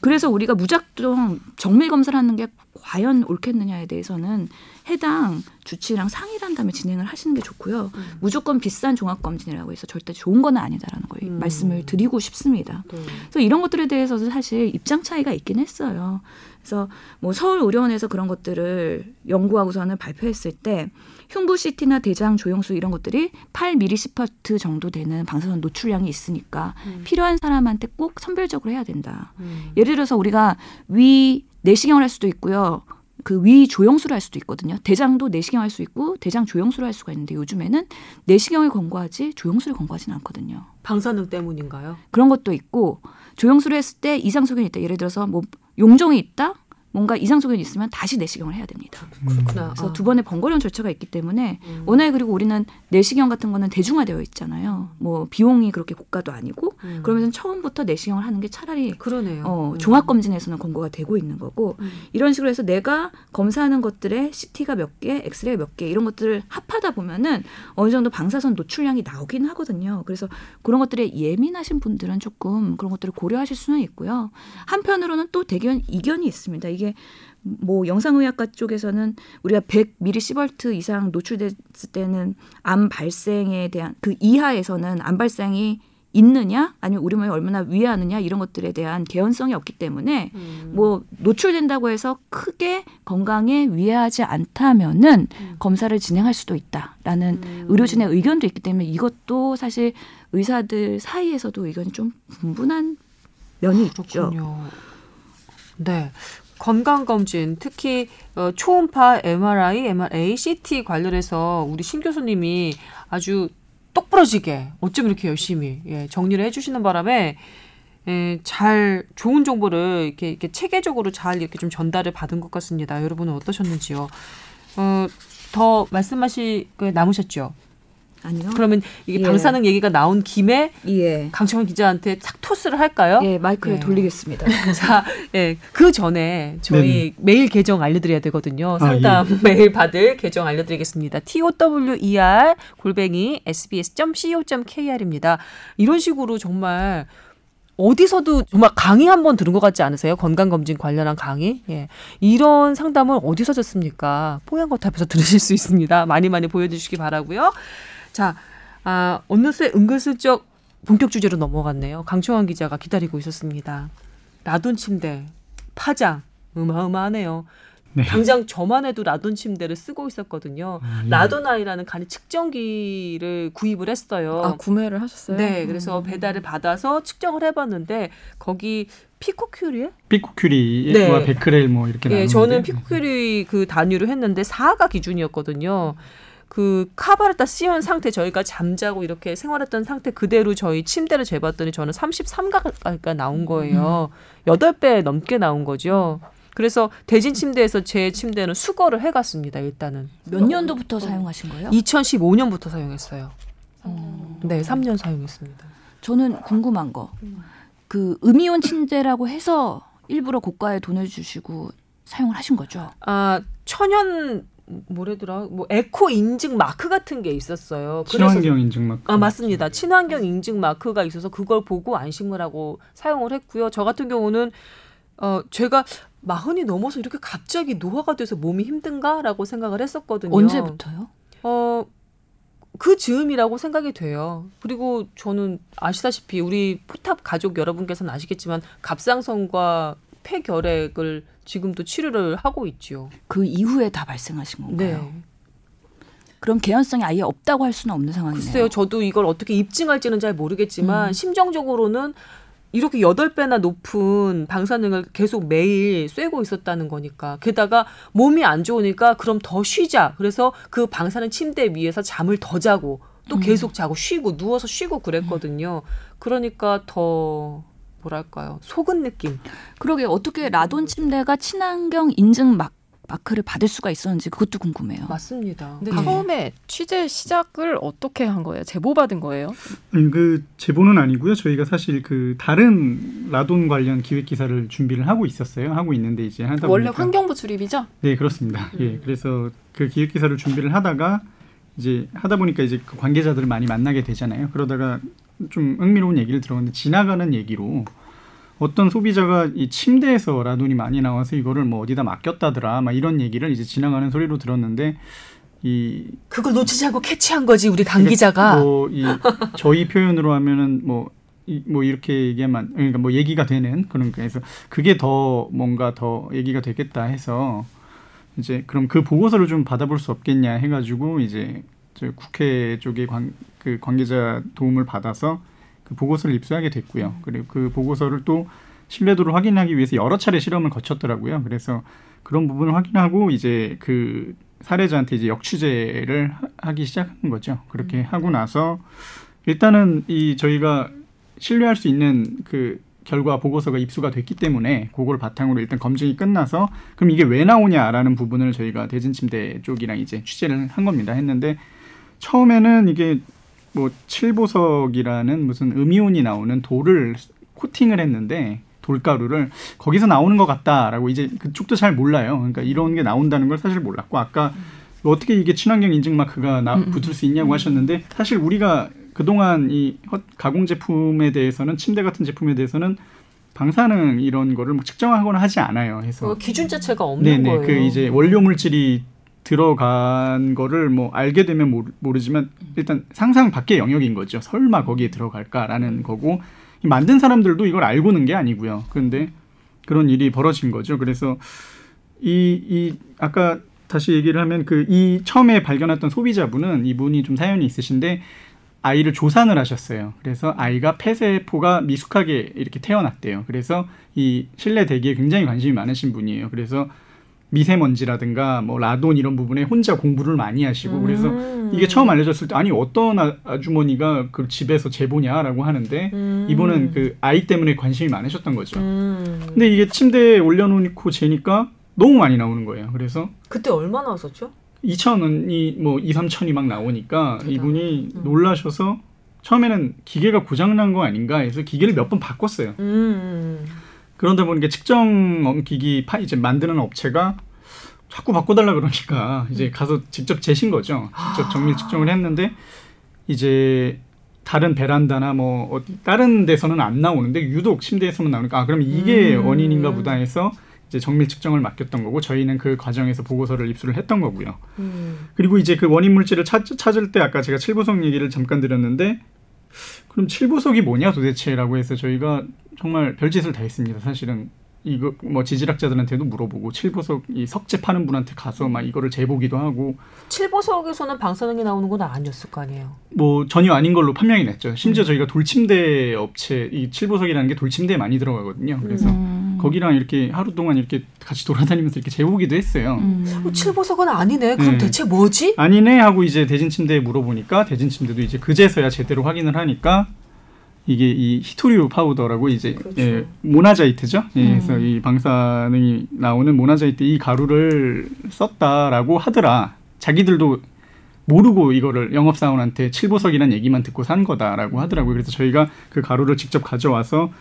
그래서 우리가 무작정 정밀 검사를 하는 게 과연 옳겠느냐에 대해서는 해당 주치의랑 상의를 한 다음에 진행을 하시는 게 좋고요. 무조건 비싼 종합 검진이라고 해서 절대 좋은 건 아니다라는 걸 음. 말씀을 드리고 싶습니다. 네. 그래서 이런 것들에 대해서도 사실 입장 차이가 있긴 했어요. 그래서 뭐 서울 의료원에서 그런 것들을 연구하고서는 발표했을 때 흉부CT나 대장 조영수 이런 것들이 8mSv 정도 되는 방사선 노출량이 있으니까 음. 필요한 사람한테 꼭 선별적으로 해야 된다. 음. 예를 들어서 우리가 위 내시경을 할 수도 있고요. 그 위 조영수를 할 수도 있거든요. 대장도 내시경 할 수 있고 대장 조영수를 할 수가 있는데 요즘에는 내시경을 권고하지 조영수를 권고하지는 않거든요. 방사능 때문인가요? 그런 것도 있고 조영수를 했을 때 이상 소견이 있다. 예를 들어서 뭐 용종이 있다. 뭔가 이상 소견이 있으면 다시 내시경을 해야 됩니다. 그렇구나. 그래서 아. 두 번의 번거로운 절차가 있기 때문에 음. 워낙에 그리고 우리는 내시경 같은 거는 대중화되어 있잖아요. 뭐 비용이 그렇게 고가도 아니고 음. 그러면서 처음부터 내시경을 하는 게 차라리 그러네요. 어, 음. 종합 검진에서는 권고가 되고 있는 거고 음. 이런 식으로 해서 내가 검사하는 것들의 CT가 몇 개, 엑스레이 몇개 이런 것들을 합하다 보면은 어느 정도 방사선 노출량이 나오긴 하거든요. 그래서 그런 것들에 예민하신 분들은 조금 그런 것들을 고려하실 수는 있고요. 한편으로는 또 대견 이견이 있습니다. 이게 뭐 영상의학과 쪽에서는 우리가 100mSv 이상 노출됐을 때는 암 발생에 대한 그 이하에서는 암 발생이 있느냐 아니면 우리 몸에 얼마나 위하느냐 이런 것들에 대한 개연성이 없기 때문에 음. 뭐 노출된다고 해서 크게 건강에 위해하지 않다면은 음. 검사를 진행할 수도 있다라는 음. 의료진의 의견도 있기 때문에 이것도 사실 의사들 사이에서도 의견이 좀 분분한 면이 있죠. 그렇군요. 네. 건강검진, 특히 어, 초음파, MRI, MRA, CT 관련해서 우리 신 교수님이 아주 똑부러지게 어쩜 이렇게 열심히 예, 정리를 해주시는 바람에 예, 잘 좋은 정보를 이렇게, 이렇게 체계적으로 잘 이렇게 좀 전달을 받은 것 같습니다. 여러분은 어떠셨는지요? 어, 더 말씀하실 거 남으셨죠? 아니요. 그러면 이게 예. 방사능 얘기가 나온 김에 예. 강청원 기자한테 착 토스를 할까요? 예, 마이크를 예. 돌리겠습니다. 자, 예, 그 전에 저희 메일 계정 알려드려야 되거든요. 아, 상담 메일 받을 계정 알려드리겠습니다. tower 골뱅이 sbs.co.kr입니다. 이런 식으로 정말 어디서도 정말 강의 한 번 들은 것 같지 않으세요? 건강검진 관련한 강의? 예. 이런 상담은 어디서 듣습니까? 뽀얀 거탑에서 들으실 수 있습니다. 많이 많이 보여주시기 바라고요. 자, 아, 어느새 은근슬쩍 본격 주제로 넘어갔네요. 강초원 기자가 기다리고 있었습니다. 라돈 침대, 파장, 어마어마하네요. 네. 당장 저만 해도 라돈 침대를 쓰고 있었거든요. 아, 예. 라도나이라는 간이 측정기를 구입을 했어요. 아 구매를 하셨어요? 네, 그래서 음. 배달을 받아서 측정을 해봤는데 거기 피코큐리에? 피코큐리와 네. 베크렐 뭐 이렇게 예, 나누는데 저는 피코큐리 그 단위로 했는데 4가 기준이었거든요. 그 카바를 다 씌운 상태 저희가 잠자고 이렇게 생활했던 상태 그대로 저희 침대를 재봤더니 저는 33가가 나온 거예요. 여덟 배 넘게 나온 거죠. 그래서 대진 침대에서 제 침대는 수거를 해갔습니다. 일단은 몇 년도부터 사용하신 거예요? 2015년부터 사용했어요. 어. 네, 3년 사용했습니다. 저는 궁금한 거. 그 음이온 침대라고 해서 일부러 고가의 돈을 주시고 사용을 하신 거죠. 아 천연 뭐래더라 뭐 에코 인증 마크 같은 게 있었어요. 친환경 인증 마크. 아 맞습니다. 친환경 인증 마크가 있어서 그걸 보고 안심을 하고 사용을 했고요. 저 같은 경우는 어 제가 마흔이 넘어서 이렇게 갑자기 노화가 돼서 몸이 힘든가라고 생각을 했었거든요. 언제부터요? 어, 그 즈음이라고 생각이 돼요. 그리고 저는 아시다시피 우리 포탑 가족 여러분께서는 아시겠지만 갑상선과 폐결핵을 지금도 치료를 하고 있지요. 그 이후에 다 발생하신 건가요? 네. 그럼 개연성이 아예 없다고 할 수는 없는 상황이네요. 글쎄요, 저도 이걸 어떻게 입증할지는 잘 모르겠지만 음. 심정적으로는 이렇게 여덟 배나 높은 방사능을 계속 매일 쐬고 있었다는 거니까. 게다가 몸이 안 좋으니까 그럼 더 쉬자. 그래서 그 방사능 침대 위에서 잠을 더 자고 또 음. 계속 자고 쉬고 누워서 쉬고 그랬거든요. 그러니까 더 뭐랄까요 속은 느낌. 그러게 어떻게 라돈 침대가 친환경 인증 막 마크를 받을 수가 있었는지 그것도 궁금해요. 맞습니다. 근데 네. 처음에 취재 시작을 어떻게 한 거예요? 제보 받은 거예요? 아니, 그 제보는 아니고요. 저희가 사실 그 다른 라돈 관련 기획 기사를 준비를 하고 있었어요. 하고 있는데 이제 하다 원래 보니까 환경부 출입이죠? 네 그렇습니다. 음. 예, 그래서 그 기획 기사를 준비를 하다가 이제 하다 보니까 이제 그 관계자들을 많이 만나게 되잖아요. 그러다가 좀 흥미로운 얘기를 들었는데 지나가는 얘기로 어떤 소비자가 이 침대에서 라돈이 많이 나와서 이거를 뭐 어디다 맡겼다더라, 막 이런 얘기를 이제 지나가는 소리로 들었는데 이 그걸 놓치지 않고 캐치한 거지 우리 강 기자가. 뭐이 저희 표현으로 하면은 뭐 이, 뭐 이렇게 얘기하면 그러니까 뭐 얘기가 되는 그러니까 해서 그게 더 뭔가 더 얘기가 되겠다 해서 이제 그럼 그 보고서를 좀 받아볼 수 없겠냐 해가지고 이제 저 국회 쪽에 관, 그 관계자 도움을 받아서 그 보고서를 입수하게 됐고요. 그리고 그 보고서를 또 신뢰도를 확인하기 위해서 여러 차례 실험을 거쳤더라고요. 그래서 그런 부분을 확인하고 이제 그 사례자한테 이제 역취제를 하기 시작한 거죠. 그렇게 하고 나서 일단은 이 저희가 신뢰할 수 있는 그 결과 보고서가 입수가 됐기 때문에 그걸 바탕으로 일단 검증이 끝나서 그럼 이게 왜 나오냐라는 부분을 저희가 대진침대 쪽이랑 이제 취재를 한 겁니다. 했는데 처음에는 이게 뭐 칠보석이라는 무슨 음이온이 나오는 돌을 코팅을 했는데 돌가루를 거기서 나오는 것 같다라고 이제 그쪽도 잘 몰라요. 그러니까 이런 게 나온다는 걸 사실 몰랐고 아까 어떻게 이게 친환경 인증 마크가 나, 붙을 수 있냐고 하셨는데 사실 우리가 그동안 이 가공 제품에 대해서는 침대 같은 제품에 대해서는 방사능 이런 거를 뭐 측정하거나 하지 않아요. 해서 그 기준 자체가 없는 네네 거예요. 그 이제 원료 물질이 들어간 거를 뭐 알게 되면 모르, 모르지만 일단 상상 밖의 영역인 거죠. 설마 거기에 들어갈까라는 거고 만든 사람들도 이걸 알고는 게 아니고요. 그런데 그런 일이 벌어진 거죠. 그래서 이, 이 아까 다시 얘기를 하면 그 이 처음에 발견했던 소비자분은 이분이 좀 사연이 있으신데 아이를 조산을 하셨어요. 그래서 아이가 폐세포가 미숙하게 이렇게 태어났대요. 그래서 이 실내 대기에 굉장히 관심이 많으신 분이에요. 그래서 미세먼지라든가 뭐 라돈 이런 부분에 혼자 공부를 많이 하시고 그래서 음. 이게 처음 알려졌을 때 아니 어떤 아- 아주머니가 그 집에서 재보냐라고 하는데 음. 이분은 그 아이 때문에 관심이 많으셨던 거죠. 음. 근데 이게 침대에 올려놓고 재니까 너무 많이 나오는 거예요. 그래서 그때 얼마 나왔었죠? 2천 원이 뭐 2, 3천이 막 나오니까 대단하네. 이분이 음. 놀라셔서 처음에는 기계가 고장난 거 아닌가 해서 기계를 몇 번 바꿨어요. 음. 그런다 보니까 측정 기기 파 이제 만드는 업체가 자꾸 바꿔달라 그러니까 이제 가서 직접 재신 거죠. 직접 정밀 측정을 했는데 이제 다른 베란다나 뭐 어디 다른 데서는 안 나오는데 유독 침대에서만 나오니까 아 그럼 이게 음. 원인인가 보다 해서 이제 정밀 측정을 맡겼던 거고 저희는 그 과정에서 보고서를 입수를 했던 거고요. 음. 그리고 이제 그 원인 물질을 찾, 찾을 때 아까 제가 칠보석 얘기를 잠깐 드렸는데 그럼 칠보석이 뭐냐 도대체라고 해서 저희가 정말 별짓을 다 했습니다. 사실은 이거 뭐 지질학자들한테도 물어보고 칠보석 이 석재 파는 분한테 가서 막 이거를 재보기도 하고 칠보석에서는 방사능이 나오는 건 아니었을 거 아니에요. 뭐 전혀 아닌 걸로 판명이 났죠. 심지어 저희가 돌침대 업체 이 칠보석이라는 게 돌침대에 많이 들어가거든요. 그래서 음. 거기랑 이렇게 하루 동안 이렇게 같이 돌아다니면서 이렇게 재보기도 했어요. 음. 어, 칠보석은 아니네. 그럼 네. 대체 뭐지? 아니네 하고 이제 대진 침대에 물어보니까 대진 침대도 이제 그제서야 제대로 확인을 하니까 이게 이 히토리오 파우더라고 이제 그렇죠. 예, 모나자이트죠. 예, 음. 그래서 이 방사능이 나오는 모나자이트 이 가루를 썼다라고 하더라. 자기들도 모르고 이거를 영업사원한테 칠보석이란 얘기만 듣고 산 거다라고 하더라고요. 그래서 저희가 그 가루를 직접 가져와서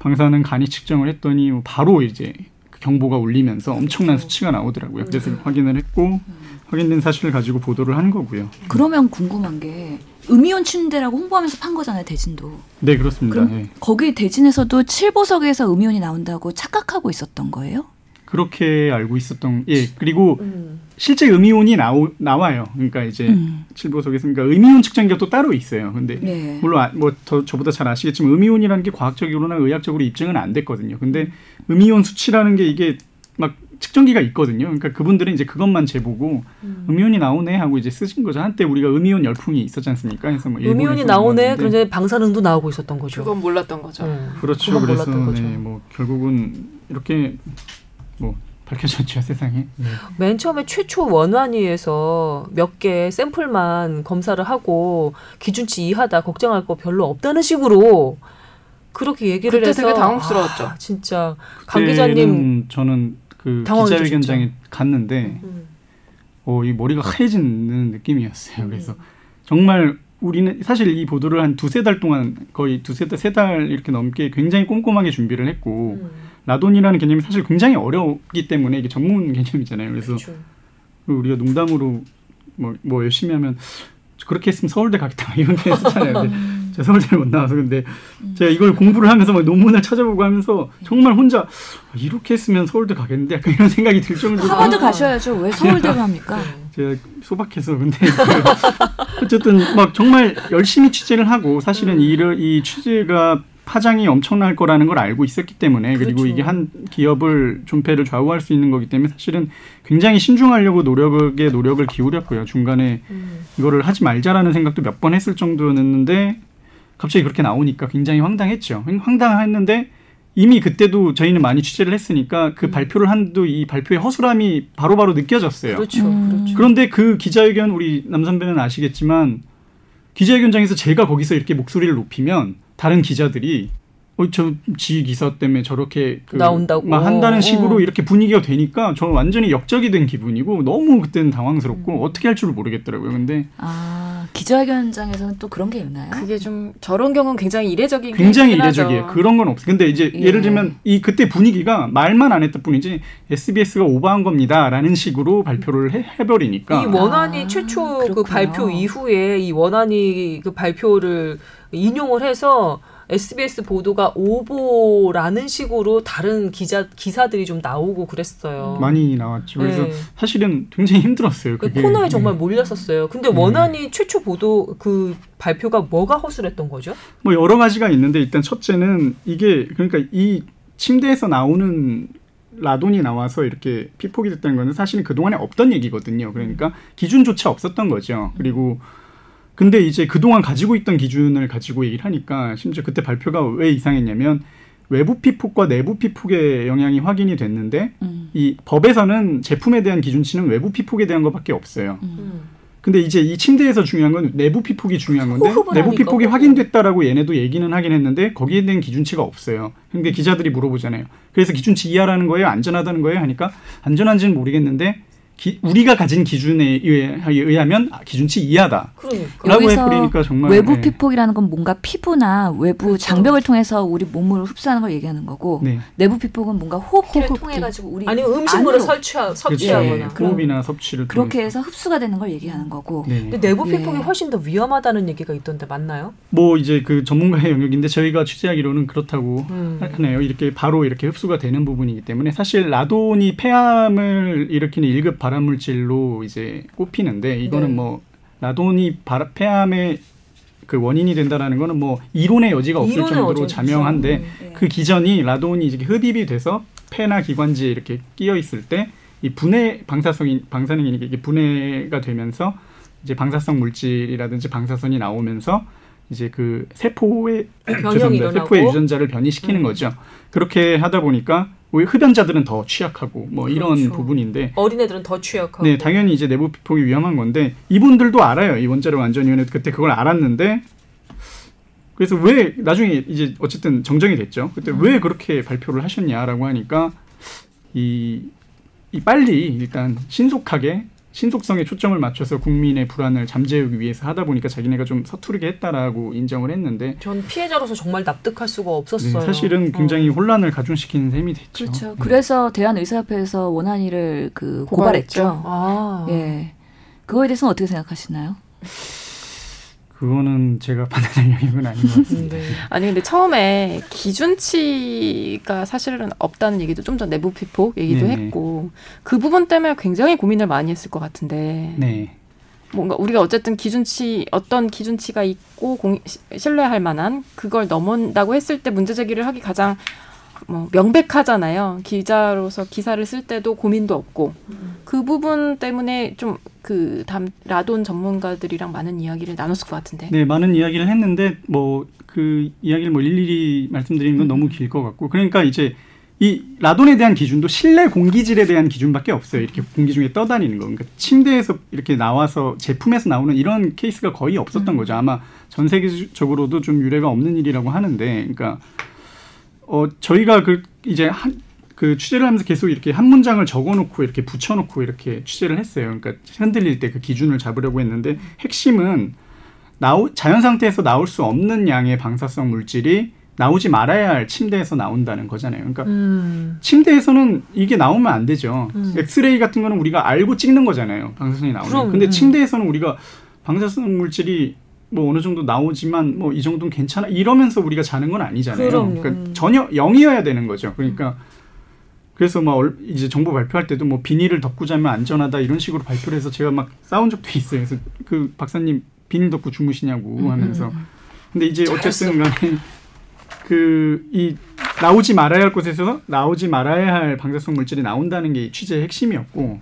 방사능 간이 측정을 했더니 바로 이제 그 경보가 울리면서 엄청난 수치가 나오더라고요. 그래서 확인을 했고 확인된 사실을 가지고 보도를 한 거고요. 그러면 궁금한 게 음이온 침대라고 홍보하면서 판 거잖아요 대진도. 네 그렇습니다. 그럼 예. 거기 대진에서도 칠보석에서 음이온이 나온다고 착각하고 있었던 거예요? 그렇게 알고 있었던 예 그리고 음. 실제 음이온이 나오, 나와요. 그러니까 이제 음. 칠보석에서 그러니까 음이온 측정기가 또 따로 있어요. 근데 네. 물론 아, 뭐 더, 저보다 잘 아시겠지만 음이온이라는 게 과학적으로나 의학적으로 입증은 안 됐거든요. 근데 음이온 수치라는 게 이게 막 측정기가 있거든요. 그러니까 그분들은 이제 그것만 재보고 음. 음이온이 나오네 하고 이제 쓰신 거죠. 한때 우리가 음이온 열풍이 있었지 않습니까? 그래서 뭐 음이온이 나오네. 그런데 방사능도 나오고 있었던 거죠. 그건 몰랐던 거죠. 음. 그렇죠. 그건 그래서 몰랐던 거죠. 네, 뭐 결국은 이렇게 뭐 밝혀졌죠 세상에. 네. 맨 처음에 최초 원안위에서 몇 개 샘플만 검사를 하고 기준치 이하다 걱정할 거 별로 없다는 식으로 그렇게 얘기를 그때 해서 되게 당혹스러웠죠. 아, 진짜 강 기자님 저는 그. 기자회견장에 갔는데 음. 어, 이 머리가 하얘지는 느낌이었어요. 그래서 정말 우리는 사실 이 보도를 한 두세 달 동안 거의 두세 달, 세 달 이렇게 넘게 굉장히 꼼꼼하게 준비를 했고 음. 라돈이라는 개념이 사실 굉장히 어렵기 때문에 이게 전문 개념이잖아요. 그래서 그렇죠. 우리가 농담으로 뭐, 뭐 열심히 하면 그렇게 했으면 서울대 가겠다 이런 게 했었잖아요. 근데 제가 서울대를 못 나와서 근데 제가 이걸 공부를 하면서 막 논문을 찾아보고 하면서 정말 혼자 아, 이렇게 했으면 서울대 가겠는데 약간 이런 생각이 들 정도로 하버드 가셔야죠. 왜 서울대로 합니까? 네. 제가 소박해서 근데 그 어쨌든 막 정말 열심히 취재를 하고 사실은 음. 이를 이 취재가 파장이 엄청날 거라는 걸 알고 있었기 때문에 그리고 그렇죠. 이게 한 기업을 존폐를 좌우할 수 있는 거기 때문에 사실은 굉장히 신중하려고 노력에 노력을 기울였고요. 중간에 음. 이거를 하지 말자라는 생각도 몇 번 했을 정도였는데 갑자기 그렇게 나오니까 굉장히 황당했죠. 황당했는데 이미 그때도 저희는 많이 취재를 했으니까 그 음. 발표를 한도 이 발표의 허술함이 바로바로 느껴졌어요. 그렇죠. 음. 그렇죠. 그런데 그 기자회견 우리 남 선배는 아시겠지만 기자회견장에서 제가 거기서 이렇게 목소리를 높이면 다른 기자들이 어저지 기사 때문에 저렇게 그 나온다고. 막 한다는 식으로 어. 이렇게 분위기가 되니까 저는 완전히 역적이 된 기분이고 너무 그때는 당황스럽고 음. 어떻게 할 줄을 모르겠더라고요. 근데 아 기자회견장에서는 또 그런 게 있나요? 그게 좀 저런 경우는 굉장히 이례적인 굉장히 케이스긴 하죠. 이례적이에요. 그런 건 없어요. 근데 이제 예. 예. 를 들면 이 그때 분위기가 말만 안 했다 뿐이지 SBS가 오버한 겁니다라는 식으로 발표를 해, 해버리니까 이 원안이 아, 최초 그 그렇구나. 발표 이후에 이 원안이 그 발표를 인용을 해서 SBS 보도가 오보라는 식으로 다른 기자 기사들이 좀 나오고 그랬어요. 많이 나왔죠. 그래서 네. 사실은 굉장히 힘들었어요. 그 그게. 코너에 정말 네. 몰렸었어요. 근데 네. 원안이 최초 보도 그 발표가 뭐가 허술했던 거죠? 뭐 여러 가지가 있는데 일단 첫째는 이게 그러니까 이 침대에서 나오는 라돈이 나와서 이렇게 피폭이 됐다는 거는 사실은 그동안에 없던 얘기거든요. 그러니까 기준조차 없었던 거죠. 그리고 근데 이제 그동안 가지고 있던 기준을 가지고 얘기를 하니까 심지어 그때 발표가 왜 이상했냐면 외부 피폭과 내부 피폭의 영향이 확인이 됐는데 음. 이 법에서는 제품에 대한 기준치는 외부 피폭에 대한 것밖에 없어요. 음. 근데 이제 이 침대에서 중요한 건 내부 피폭이 중요한 건데 내부 피폭이. 확인됐다라고 얘네도 얘기는 하긴 했는데 거기에 대한 기준치가 없어요. 근데 기자들이 물어보잖아요. 그래서 기준치 이하라는 거예요? 안전하다는 거예요? 하니까 안전한지는 모르겠는데 기- 우리가 가진 기준에 의해, 의하면 아, 기준치 이하다. 그러니까. 해버리니까 정말 외부 네. 피폭이라는 건 뭔가 피부나 외부 그렇죠. 장벽을 통해서 우리 몸을 흡수하는 걸 얘기하는 거고 네. 내부 피폭은 뭔가 호흡기를 호흡기. 통해 가지고 우리 아니면 음식물을 안으로 섭취하, 그렇죠. 섭취하거나. 그럼- 호흡이나 섭취를 그렇게 통해서. 해서 흡수가 되는 걸 얘기하는 거고 네. 근데 내부 예. 피폭이 훨씬 더 위험하다는 얘기가 있던데 맞나요? 뭐 이제 그 전문가의 영역인데 저희가 취재하기로는 그렇다고 음. 하네요. 이렇게 바로 이렇게 흡수가 되는 부분이기 때문에 사실 라돈이 폐암을 일으키는 1급 발암 물질로 이제 꼽히는데 이거는 네. 뭐 라돈이 발- 폐암의 그 원인이 된다라는 거는 뭐 이론의 여지가 없을 이론의 정도로. 자명한데 음. 네. 그 기전이 라돈이 이제 흡입이 돼서 폐나 기관지에 이렇게 끼어 있을 때 이 분해 방사성이 방사능이 이게 분해가 되면서 이제 방사성 물질이라든지 방사선이 나오면서 이제 그 세포의 변형이 죄송합니다. 세포의 유전자를 변이시키는 음. 거죠. 그렇게 하다 보니까 오히려 흡연자들은 더 취약하고 뭐 이런 그렇죠. 부분인데 어린애들은 더 취약하고. 네 당연히 이제 내부 피폭이 위험한 건데 이분들도 알아요. 이 원자력 안전위원회 그때 그걸 알았는데 그래서 왜 나중에 이제 어쨌든 정정이 됐죠. 그때 왜 그렇게 발표를 하셨냐라고 하니까 이, 이 빨리 일단 신속하게 신속성에 초점을 맞춰서 국민의 불안을 잠재우기 위해서 하다 보니까 자기네가 좀 서투르게 했다라고 인정을 했는데 전 피해자로서 정말 납득할 수가 네, 없었어요. 사실은 굉장히 어. 혼란을 가중시키는 셈이 됐죠. 그렇죠. 네. 그래서 대한의사협회에서 원한이를 그 고발했죠. 고발했죠. 아. 예. 그거에 대해서는 어떻게 생각하시나요? 그거는 제가 판단할 영역은 아닌 것 같습니다. 네. 아니 근데 처음에 기준치가 사실은 없다는 얘기도 좀 전 내부 피폭 얘기도 네네. 했고 그 부분 때문에 굉장히 고민을 많이 했을 것 같은데 네. 뭔가 우리가 어쨌든 기준치 어떤 기준치가 있고 공, 시- 신뢰할 만한 그걸 넘은다고 했을 때 문제 제기를 하기 가장 뭐 명백하잖아요. 기자로서 기사를 쓸 때도 고민도 없고 그 부분 때문에 좀 그 라돈 전문가들이랑 많은 이야기를 나눴을 것 같은데. 네, 많은 이야기를 했는데 뭐 그 이야기를 뭐 일일이 말씀드리는 건 너무 길 것 같고 그러니까 이제 이 라돈에 대한 기준도 실내 공기질에 대한 기준밖에 없어요. 이렇게 공기 중에 떠다니는 거. 그러니까 침대에서 이렇게 나와서 제품에서 나오는 이런 케이스가 거의 없었던 거죠. 아마 전 세계적으로도 좀 유례가 없는 일이라고 하는데, 그러니까 어 저희가 그 이제 한 그 취재를 하면서 계속 이렇게 한 문장을 적어놓고 이렇게 붙여놓고 이렇게 취재를 했어요. 그러니까 흔들릴 때 그 기준을 잡으려고 했는데 핵심은 나오, 자연 상태에서 나올 수 없는 양의 방사성 물질이 나오지 말아야 할 침대에서 나온다는 거잖아요. 그러니까 음. 침대에서는 이게 나오면 안 되죠. 음. 엑스레이 같은 거는 우리가 알고 찍는 거잖아요. 방사선이 나오면. 그럼, 근데 음. 침대에서는 우리가 방사성 물질이 뭐 어느 정도 나오지만 뭐 이 정도는 괜찮아 이러면서 우리가 자는 건 아니잖아요. 그럼요. 그러니까 음. 전혀 0이어야 되는 거죠. 그러니까 그래서 막 얼- 이제 정보 발표할 때도 뭐 비닐을 덮고 자면 안전하다 이런 식으로 발표를 해서 제가 막 싸운 적도 있어요. 그래서 그 박사님 비닐 덮고 주무시냐고 하면서 근데 이제. 어쨌든 간에 그 이 나오지 말아야 할 곳에서 나오지 말아야 할 방사성 물질이 나온다는 게 취재의 핵심이었고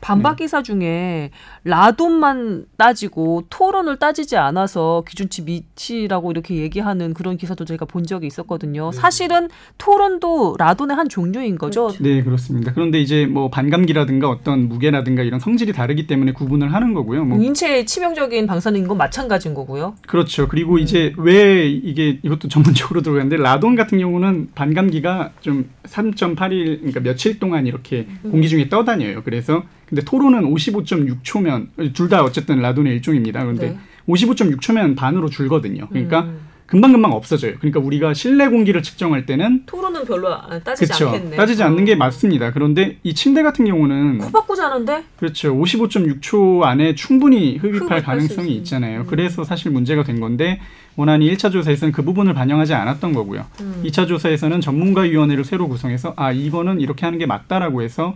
반박 기사 중에 라돈만 따지고 토론을 따지지 않아서 기준치 미치라고 이렇게 얘기하는 그런 기사도 저희가 본 적이 있었거든요. 네. 사실은 토론도 라돈의 한 종류인 거죠. 네 그렇습니다. 그런데 이제 뭐 반감기라든가 어떤 무게라든가 이런 성질이 다르기 때문에 구분을 하는 거고요. 뭐 인체에 치명적인 방사능인 건 마찬가지인 거고요. 그렇죠. 그리고 이제 왜 이게 이것도 전문적으로 들어가는데 라돈 같은 경우는 반감기가 좀 3.8일 그러니까 며칠 동안 이렇게 공기 중에 떠다녀요. 그래서 근데 토론은 55.6초면 둘 다 어쨌든 라돈의 일종입니다. 그런데 네. 55.6초면 반으로 줄거든요. 그러니까 음. 금방금방 없어져요. 그러니까 우리가 실내 공기를 측정할 때는 토론은 별로 안- 따지지 그렇죠. 않겠네. 따지지 않는 게 맞습니다. 그런데 이 침대 같은 경우는 코 박고 자는데 그렇죠. 55.6초 안에 충분히 흡입할 가능성이. 있잖아요. 음. 그래서 사실 문제가 된 건데 원안이 1차 조사에서는 그 부분을 반영하지 않았던 거고요. 음. 2차 조사에서는 전문가 위원회를 새로 구성해서 아 이거는 이렇게 하는 게 맞다라고 해서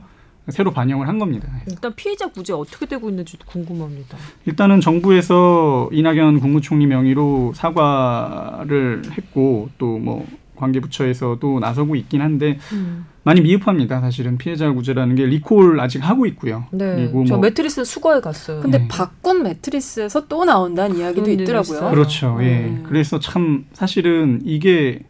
새로 반영을 한 겁니다. 일단 피해자 구제 어떻게 되고 있는지도 궁금합니다. 일단은 정부에서 이낙연 국무총리 명의로 사과를 했고 또 뭐 관계부처에서도 나서고 있긴 한데 많이 미흡합니다. 사실은 피해자 구제라는 게 리콜 아직 하고 있고요. 네, 그리고 저 뭐 매트리스 수거해 갔어요. 근데 네. 바꾼 매트리스에서 또 나온다는 이야기도 있더라고요. 있어요. 그렇죠. 예. 네. 그래서 참 사실은 이게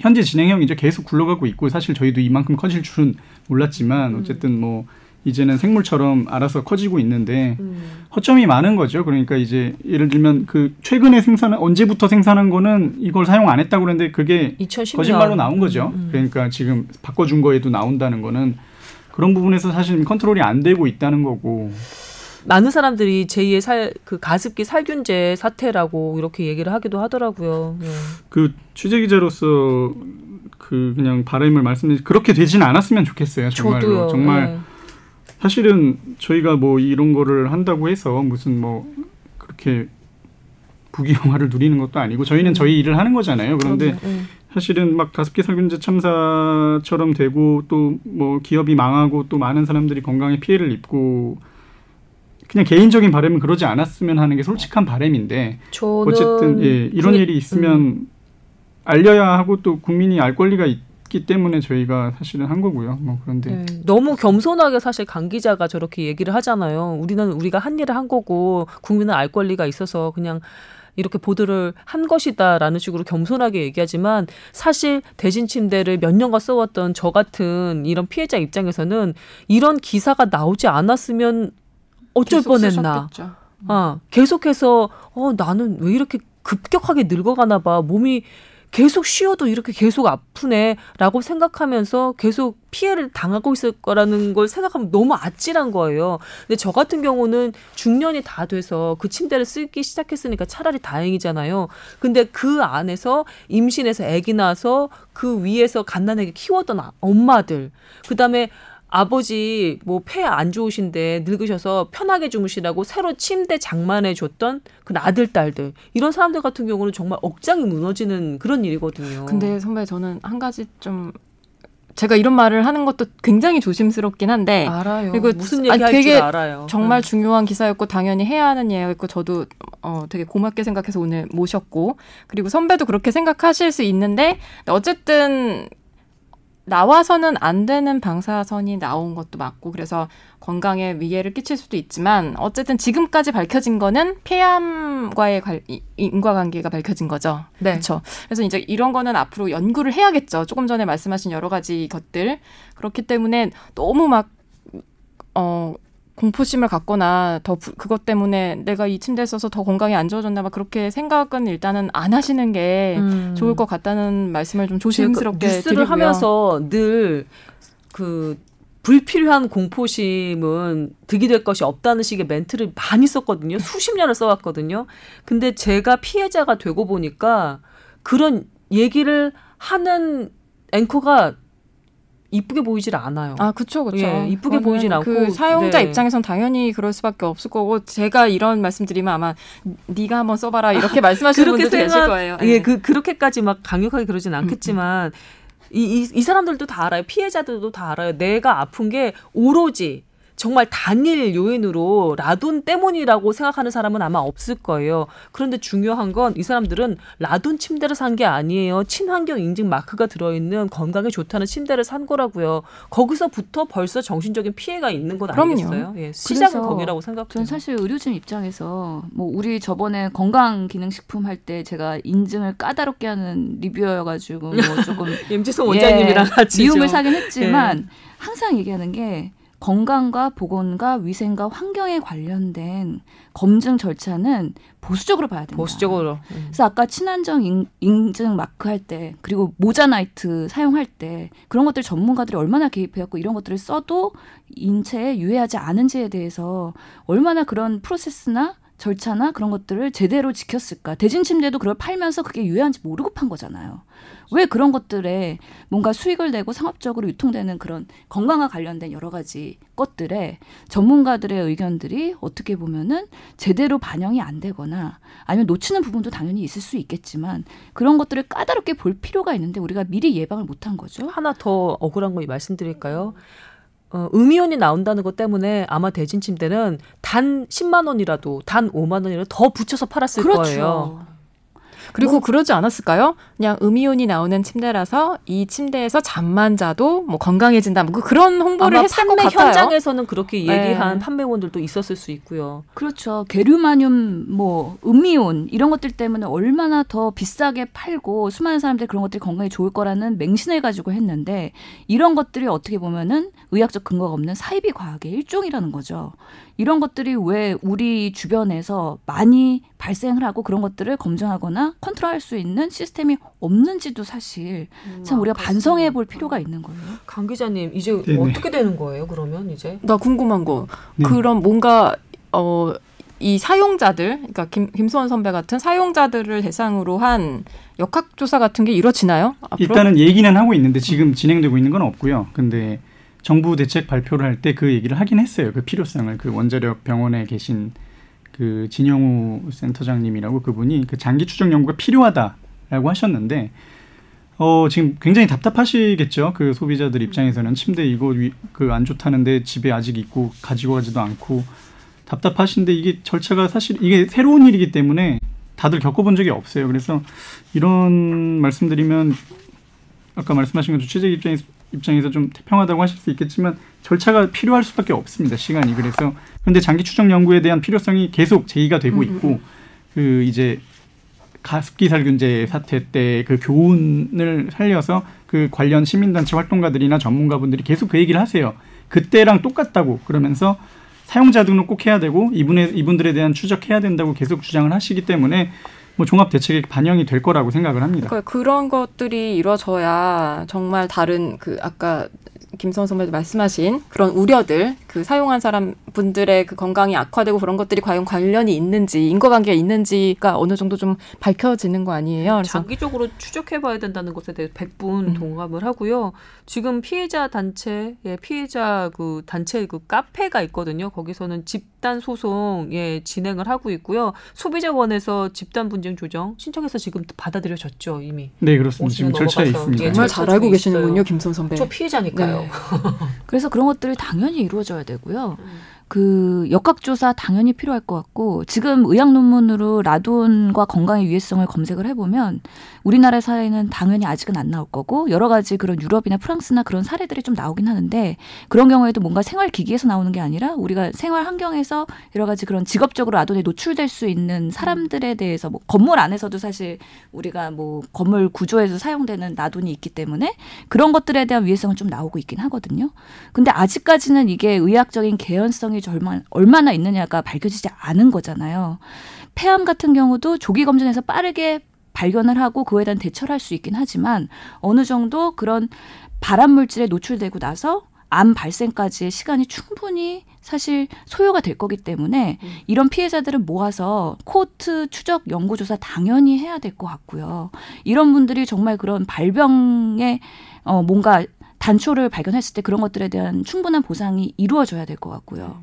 현재 진행형 이제 계속 굴러가고 있고 사실 저희도 이만큼 커질 줄은 몰랐지만 음. 어쨌든 뭐 이제는 생물처럼 알아서 커지고 있는데 음. 허점이 많은 거죠. 그러니까 이제 예를 들면 그 최근에 생산한 언제부터 생산한 거는 이걸 사용 안 했다고 그랬는데 그게 2010년 거짓말로 나온 거죠. 음. 그러니까 지금 바꿔준 거에도 나온다는 거는 그런 부분에서 사실 컨트롤이 안 되고 있다는 거고 많은 사람들이 제2의 살 그 가습기 살균제 사태라고 이렇게 얘기를 하기도 하더라고요. 예. 그 취재 기자로서 그 그냥 바람을 말씀드리 그렇게 되지는 않았으면 좋겠어요. 정말로 저도요. 정말 예. 사실은 저희가 뭐 이런 거를 한다고 해서 무슨 뭐 그렇게 부귀영화를 누리는 것도 아니고 저희는 저희 일을 하는 거잖아요. 그런데. 예. 사실은 막 가습기 살균제 참사처럼 되고 또 뭐 기업이 망하고 또 많은 사람들이 건강에 피해를 입고 그냥 개인적인 바람은 그러지 않았으면 하는 게 솔직한 바람인데 어쨌든 예, 이런 국민- 일이 있으면 알려야 하고 또 국민이 알 권리가 있 기 때문에 저희가 사실은 한 거고요. 뭐 그런데 네, 너무 겸손하게 사실 강 기자가 저렇게 얘기를 하잖아요. 우리는 우리가 한 일을 한 거고 국민은 알 권리가 있어서 그냥 이렇게 보도를 한 것이다라는 식으로 겸손하게 얘기하지만 사실 대신 침대를 몇 년간 써왔던 저 같은 이런 피해자 입장에서는 이런 기사가 나오지 않았으면 어쩔 뻔했나. 쓰셨겠죠. 어, 계속해서 어 나는 왜 이렇게 급격하게 늙어가나 봐. 몸이 계속 쉬어도 이렇게 계속 아프네라고 생각하면서 계속 피해를 당하고 있을 거라는 걸 생각하면 너무 아찔한 거예요. 근데 저 같은 경우는 중년이 다 돼서 그 침대를 쓰기 시작했으니까 차라리 다행이잖아요. 근데 그 안에서 임신해서 아기 낳아서 그 위에서 갓난아기 키웠던 아- 엄마들, 그 다음에 아버지 뭐 폐 안 좋으신데 늙으셔서 편하게 주무시라고 새로 침대 장만해 줬던 그 아들 딸들 이런 사람들 같은 경우는 정말 억장이 무너지는 그런 일이거든요. 근데 선배 저는 한 가지 좀 제가 이런 말을 하는 것도 굉장히 조심스럽긴 한데 알아요. 그리고 무슨 아, 얘기 되게 줄 알아요. 정말 응. 중요한 기사였고 당연히 해야 하는 얘기였고 저도 어 되게 고맙게 생각해서 오늘 모셨고 그리고 선배도 그렇게 생각하실 수 있는데 어쨌든 나와서는 안 되는 방사선이 나온 것도 맞고 그래서 건강에 위해를 끼칠 수도 있지만 어쨌든 지금까지 밝혀진 거는 폐암과의 관- 이- 인과관계가 밝혀진 거죠. 네. 그렇죠. 그래서 이제 이런 거는 앞으로 연구를 해야겠죠. 조금 전에 말씀하신 여러 가지 것들 그렇기 때문에 너무 막 어. 공포심을 갖거나 더 부- 그것 때문에 내가 이 침대에 있어서 더 건강이 안 좋아졌나 봐 그렇게 생각은 일단은 안 하시는 게 음. 좋을 것 같다는 말씀을 좀 조심스럽게 제가 뉴스를 드리고요. 하면서 늘그 불필요한 공포심은 득이 될 것이 없다는 식의 멘트를 많이 썼거든요. 수십 년을 써왔거든요. 근데 제가 피해자가 되고 보니까 그런 얘기를 하는 앵커가 이쁘게 보이질 않아요. 아, 그쵸, 그쵸. 예, 이쁘게 보이진 않고, 그 사용자 네. 입장에선 당연히 그럴 수밖에 없을 거고, 제가 이런 말씀드리면 아마 네가 한번 써봐라 이렇게 말씀하시는 분들도 계실 거예요. 예, 그 그렇게까지 막 강력하게 그러진 않겠지만 이, 이, 이 사람들도 다 알아요. 피해자들도 다 알아요. 내가 아픈 게 오로지 정말 단일 요인으로 라돈 때문이라고 생각하는 사람은 아마 없을 거예요. 그런데 중요한 건 이 사람들은 라돈 침대를 산 게 아니에요. 친환경 인증 마크가 들어있는 건강에 좋다는 침대를 산 거라고요. 거기서부터 벌써 정신적인 피해가 있는 건 그럼요. 아니겠어요? 예, 시작은 거기라고 생각해요. 저는 사실 의료진 입장에서 뭐 우리 저번에 건강 기능식품 할 때 제가 인증을 까다롭게 하는 리뷰여가지고 뭐 조금 임지성 원장님이랑 예, 같이 미움을 좀- 사긴 했지만 항상 얘기하는 게 건강과 보건과 위생과 환경에 관련된 검증 절차는 보수적으로 봐야 된다. 보수적으로 음. 그래서 아까 친환경 인, 인증 마크 할 때 그리고 모나자이트 사용할 때 그런 것들 전문가들이 얼마나 개입해갖고 이런 것들을 써도 인체에 유해하지 않은지에 대해서 얼마나 그런 프로세스나 절차나 그런 것들을 제대로 지켰을까. 대진 침대도 그걸 팔면서 그게 유해한지 모르고 판 거잖아요. 왜 그런 것들에 뭔가 수익을 내고 상업적으로 유통되는 그런 건강과 관련된 여러 가지 것들에 전문가들의 의견들이 어떻게 보면은 제대로 반영이 안 되거나 아니면 놓치는 부분도 당연히 있을 수 있겠지만 그런 것들을 까다롭게 볼 필요가 있는데 우리가 미리 예방을 못한 거죠. 하나 더 억울한 거 말씀드릴까요? 어, 음이온이 나온다는 것 때문에 아마 대진 침대는 단 10만 원이라도 단 5만 원이라도 더 붙여서 팔았을 그렇죠. 거예요. 그리고 그러지 않았을까요? 그냥 음이온이 나오는 침대라서 이 침대에서 잠만 자도 뭐 건강해진다. 뭐 그런 홍보를 했을 것 판매 같아요. 현장에서는 그렇게 얘기한 네. 판매원들도 있었을 수 있고요. 그렇죠. 게르마늄, 뭐 음미온 이런 것들 때문에 얼마나 더 비싸게 팔고 수많은 사람들이 그런 것들이 건강에 좋을 거라는 맹신을 가지고 했는데 이런 것들이 어떻게 보면은 의학적 근거가 없는 사이비 과학의 일종이라는 거죠. 이런 것들이 왜 우리 주변에서 많이 발생을 하고 그런 것들을 검증하거나 컨트롤할 수 있는 시스템이 없는지도 사실 참 우리가 반성해 볼 필요가 있는 거예요. 강 기자님 이제 네네. 어떻게 되는 거예요? 그러면 이제 나 궁금한 거. 네. 그럼 뭔가 어. 이 사용자들, 그러니까 김, 김수원 선배 같은 사용자들을 대상으로 한 역학조사 같은 게 이루어지나요? 앞으로? 일단은 얘기는 하고 있는데 지금 진행되고 있는 건 없고요. 근데 정부 대책 발표를 할 때 그 얘기를 하긴 했어요. 그 필요성을 그 원자력 병원에 계신 그 진영우 센터장님이라고 그분이 그 장기 추적 연구가 필요하다라고 하셨는데 어 지금 굉장히 답답하시겠죠. 그 소비자들 입장에서는 침대 이거 그 안 좋다는데 집에 아직 있고 가지고 가지도 않고 답답하신데 이게 절차가 사실 이게 새로운 일이기 때문에 다들 겪어본 적이 없어요. 그래서 이런 말씀드리면 아까 말씀하신 것처럼 취재 입장에서, 입장에서 좀 태평하다고 하실 수 있겠지만 절차가 필요할 수밖에 없습니다. 시간이 그래서 그런데 장기 추적 연구에 대한 필요성이 계속 제기가 되고 있고 그 이제 가습기 살균제 사태 때 그 교훈을 살려서 그 관련 시민단체 활동가들이나 전문가분들이 계속 그 얘기를 하세요. 그때랑 똑같다고 그러면서 사용자 등록 꼭 해야 되고 이분의 이분들에 대한 추적해야 된다고 계속 주장을 하시기 때문에 뭐 종합 대책에 반영이 될 거라고 생각을 합니다. 그러니까 그런 것들이 이루어져야 정말 다른 그 아까 김선 선배도 말씀하신 그런 우려들 그 사용한 사람 분들의 그 건강이 악화되고 그런 것들이 과연 관련이 있는지 인과관계가 있는지가 어느 정도 좀 밝혀지는 거 아니에요. 그래서 장기적으로 추적해봐야 된다는 것에 대해 백분 음. 동감을 하고요. 지금 피해자 단체, 예, 피해자 그 단체 그 카페가 있거든요. 거기서는 집단 소송 예 진행을 하고 있고요. 소비자원에서 집단 분쟁 조정 신청해서 지금 받아들여졌죠 이미. 네 그렇습니다. 지금 오시면 절차에. 있습니다. 예, 정말 잘 알고 계시는군요. 김선 선배. 저 피해자니까요. 네. 그래서 그런 것들이 당연히 이루어져야 되고요. 그 역학조사 당연히 필요할 것 같고 지금 의학 논문으로 라돈과 건강의 유해성을 검색을 해보면 우리나라 사회는 당연히 아직은 안 나올 거고 여러 가지 그런 유럽이나 프랑스나 그런 사례들이 좀 나오긴 하는데 그런 경우에도 뭔가 생활 기기에서 나오는 게 아니라 우리가 생활 환경에서 여러 가지 그런 직업적으로 라돈에 노출될 수 있는 사람들에 대해서 뭐 건물 안에서도 사실 우리가 뭐 건물 구조에서 사용되는 라돈이 있기 때문에 그런 것들에 대한 위해성은 좀 나오고 있긴 하거든요. 근데 아직까지는 이게 의학적인 개연성이 얼마, 얼마나 있느냐가 밝혀지지 않은 거잖아요. 폐암 같은 경우도 조기 검진에서 빠르게 발견을 하고 그거에 대한 대처를 할 수 있긴 하지만 어느 정도 그런 발암 물질에 노출되고 나서 암 발생까지의 시간이 충분히 사실 소요가 될 거기 때문에 이런 피해자들을 모아서 코트 추적 연구조사 당연히 해야 될 것 같고요. 이런 분들이 정말 그런 발병에 어 뭔가 단초를 발견했을 때 그런 것들에 대한 충분한 보상이 이루어져야 될 것 같고요.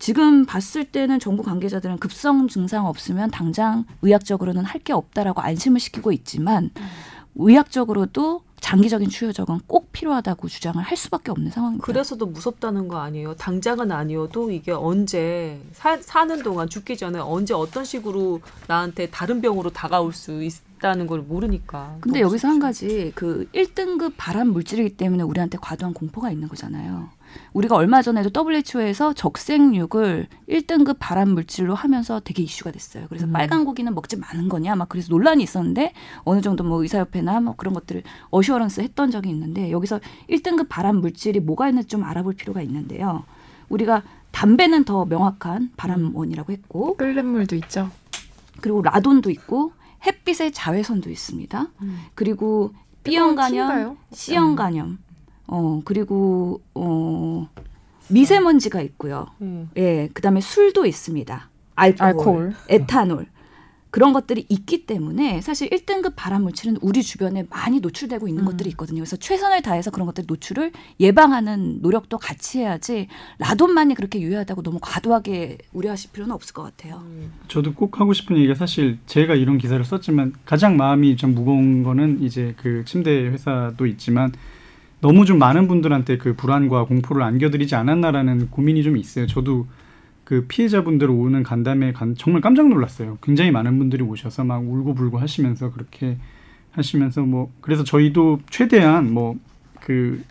지금 봤을 때는 정부 관계자들은 급성 증상 없으면 당장 의학적으로는 할 게 없다라고 안심을 시키고 있지만 의학적으로도 장기적인 추후 적은 꼭 필요하다고 주장을 할 수밖에 없는 상황입니다. 그래서도 무섭다는 거 아니에요. 당장은 아니어도 이게 언제 사, 사는 동안 죽기 전에 언제 어떤 식으로 나한테 다른 병으로 다가올 수 있다는 걸 모르니까. 근데 여기서 한. 가지 그 1등급 발암 물질이기 때문에 우리한테 과도한 공포가 있는 거잖아요. 우리가 얼마 전에도 WHO에서 적색육을 1등급 발암 물질로 하면서 되게 이슈가 됐어요. 그래서 음. 빨간 고기는 먹지 마는 거냐 막 그래서 논란이 있었는데 어느 정도 뭐 의사협회나 뭐 그런 것들을 어시어런스 했던 적이 있는데 여기서 1등급 발암 물질이 뭐가 있는지 좀 알아볼 필요가 있는데요. 우리가 담배는 더 명확한 발암원이라고 했고 끓는 물도 있죠. 그리고 라돈도 있고 햇빛의 자외선도 있습니다. 음. 그리고 B형 간염? C형 간염, 어 그리고 어 미세먼지가 있고요. 음. 예, 그 다음에 술도 있습니다. 알코올, 알코올. 에탄올 그런 것들이 있기 때문에 사실 1등급 발암 물질은 우리 주변에 많이 노출되고 있는 음. 것들이 있거든요. 그래서 최선을 다해서 그런 것들 노출을 예방하는 노력도 같이 해야지 라돈만이 그렇게 유효하다고 너무 과도하게 우려하실 필요는 없을 것 같아요. 음. 저도 꼭 하고 싶은 얘기가 사실 제가 이런 기사를 썼지만 가장 마음이 좀 무거운 거는 이제 그 침대 회사도 있지만 너무 좀 많은 분들한테 그 불안과 공포를 안겨드리지 않았나라는 고민이 좀 있어요. 저도 그 피해자분들 오는 간담회 간 정말 깜짝 놀랐어요. 굉장히 많은 분들이 오셔서 막 울고불고 하시면서 그렇게 하시면서 뭐 그래서 저희도 최대한 뭐 그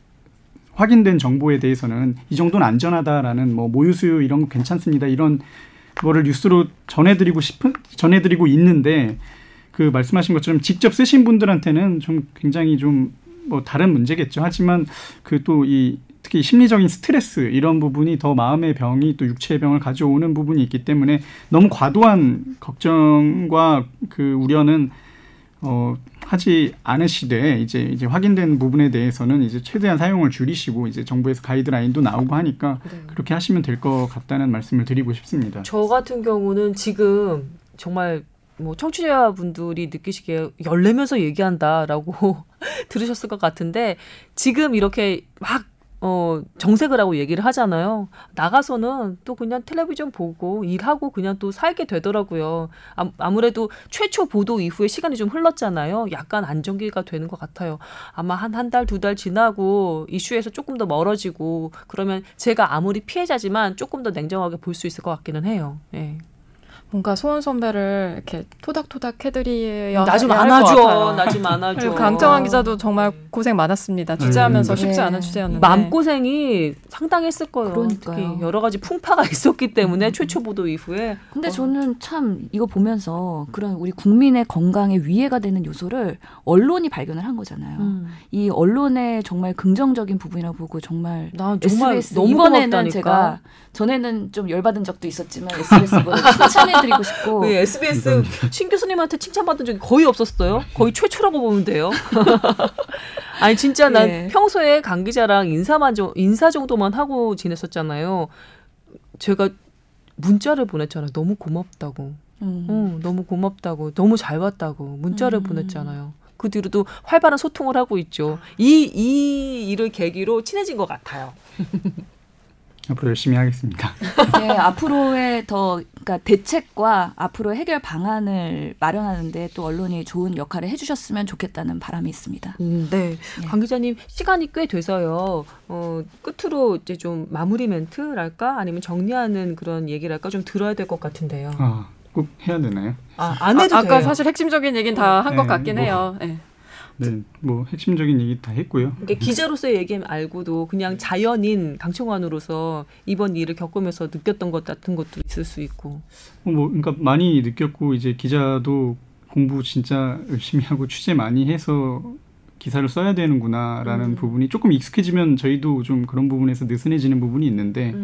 확인된 정보에 대해서는 이 정도는 안전하다라는 뭐 모유 수유 이런 거 괜찮습니다 이런 거를 뉴스로 전해드리고 싶은 전해드리고 있는데 그 말씀하신 것처럼 직접 쓰신 분들한테는 좀 굉장히 좀 뭐 다른 문제겠죠. 하지만 그 또 이 특히 심리적인 스트레스 이런 부분이 더 마음의 병이 또 육체의 병을 가져오는 부분이 있기 때문에 너무 과도한 걱정과 그 우려는 어 하지 않으시되 이제 이제 확인된 부분에 대해서는 이제 최대한 사용을 줄이시고 이제 정부에서 가이드라인도 나오고 하니까 네. 그렇게 하시면 될 것 같다는 말씀을 드리고 싶습니다. 저 같은 경우는 지금 정말 뭐 청취자분들이 느끼시기에 열내면서 얘기한다라고 들으셨을 것 같은데 지금 이렇게 막 어, 정색을 하고 얘기를 하잖아요. 나가서는 또 그냥 텔레비전 보고 일하고 그냥 또 살게 되더라고요. 아, 아무래도 최초 보도 이후에 시간이 좀 흘렀잖아요. 약간 안정기가 되는 것 같아요. 아마 한 한 달, 두 달 지나고 이슈에서 조금 더 멀어지고 그러면 제가 아무리 피해자지만 조금 더 냉정하게 볼 수 있을 것 같기는 해요. 예. 뭔가 소원 선배를 이렇게 토닥토닥 해드려야 나 좀 안아줘. 나 좀 안아줘. 강정환 기자도 정말 고생 많았습니다. 취재하면서 네. 쉽지 네. 않은 취재였는데. 마음고생이 상당했을 거예요. 그러니까요. 특히 여러 가지 풍파가 있었기 때문에 최초 보도 이후에 근데 어. 저는 참 이거 보면서 그런 우리 국민의 건강에 위해가 되는 요소를 언론이 발견을 한 거잖아요. 음. 이 언론의 정말 긍정적인 부분이라고 보고 정말 난 정말 SBS 너무 이번에는 고맙다니까. 제가 전에는 좀 열받은 적도 있었지만 SBS 이번에 칭찬해 드리고 싶고 네, SBS 신 교수님한테 칭찬받은 적이 거의 없었어요. 거의 최초라고 보면 돼요. 아니 진짜 난 예. 평소에 강 기자랑 인사만 좀 인사 정도만 하고 지냈었잖아요. 제가 문자를 보냈잖아요. 너무 고맙다고. 음. 어, 너무 고맙다고. 너무 잘 봤다고. 문자를 음. 보냈잖아요. 그 뒤로도 활발한 소통을 하고 있죠. 이, 이 일을 계기로 친해진 것 같아요. 앞으로 열심히 하겠습니다. 네, 앞으로의 더 그러니까 대책과 앞으로 해결 방안을 마련하는데 또 언론이 좋은 역할을 해주셨으면 좋겠다는 바람이 있습니다. 음, 네. 네. 강 기자님 시간이 꽤 돼서요. 어, 끝으로 이제 좀 마무리 멘트랄까 아니면 정리하는 그런 얘기랄까 좀 들어야 될 것 같은데요. 아, 꼭 해야 되나요? 아, 안 해도 아, 까 돼요. 사실 핵심적인 얘기는 다 한것 네, 같긴 뭐. 해요. 네. 네, 뭐 핵심적인 얘기 다 했고요. 이게 기자로서의 얘기 말고도 그냥 자연인 강청환으로서 이번 일을 겪으면서 느꼈던 것 같은 것도 있을 수 있고. 어, 뭐 그러니까 많이 느꼈고 이제 기자도 공부 진짜 열심히 하고 취재 많이 해서 기사를 써야 되는구나라는 음. 부분이 조금 익숙해지면 저희도 좀 그런 부분에서 느슨해지는 부분이 있는데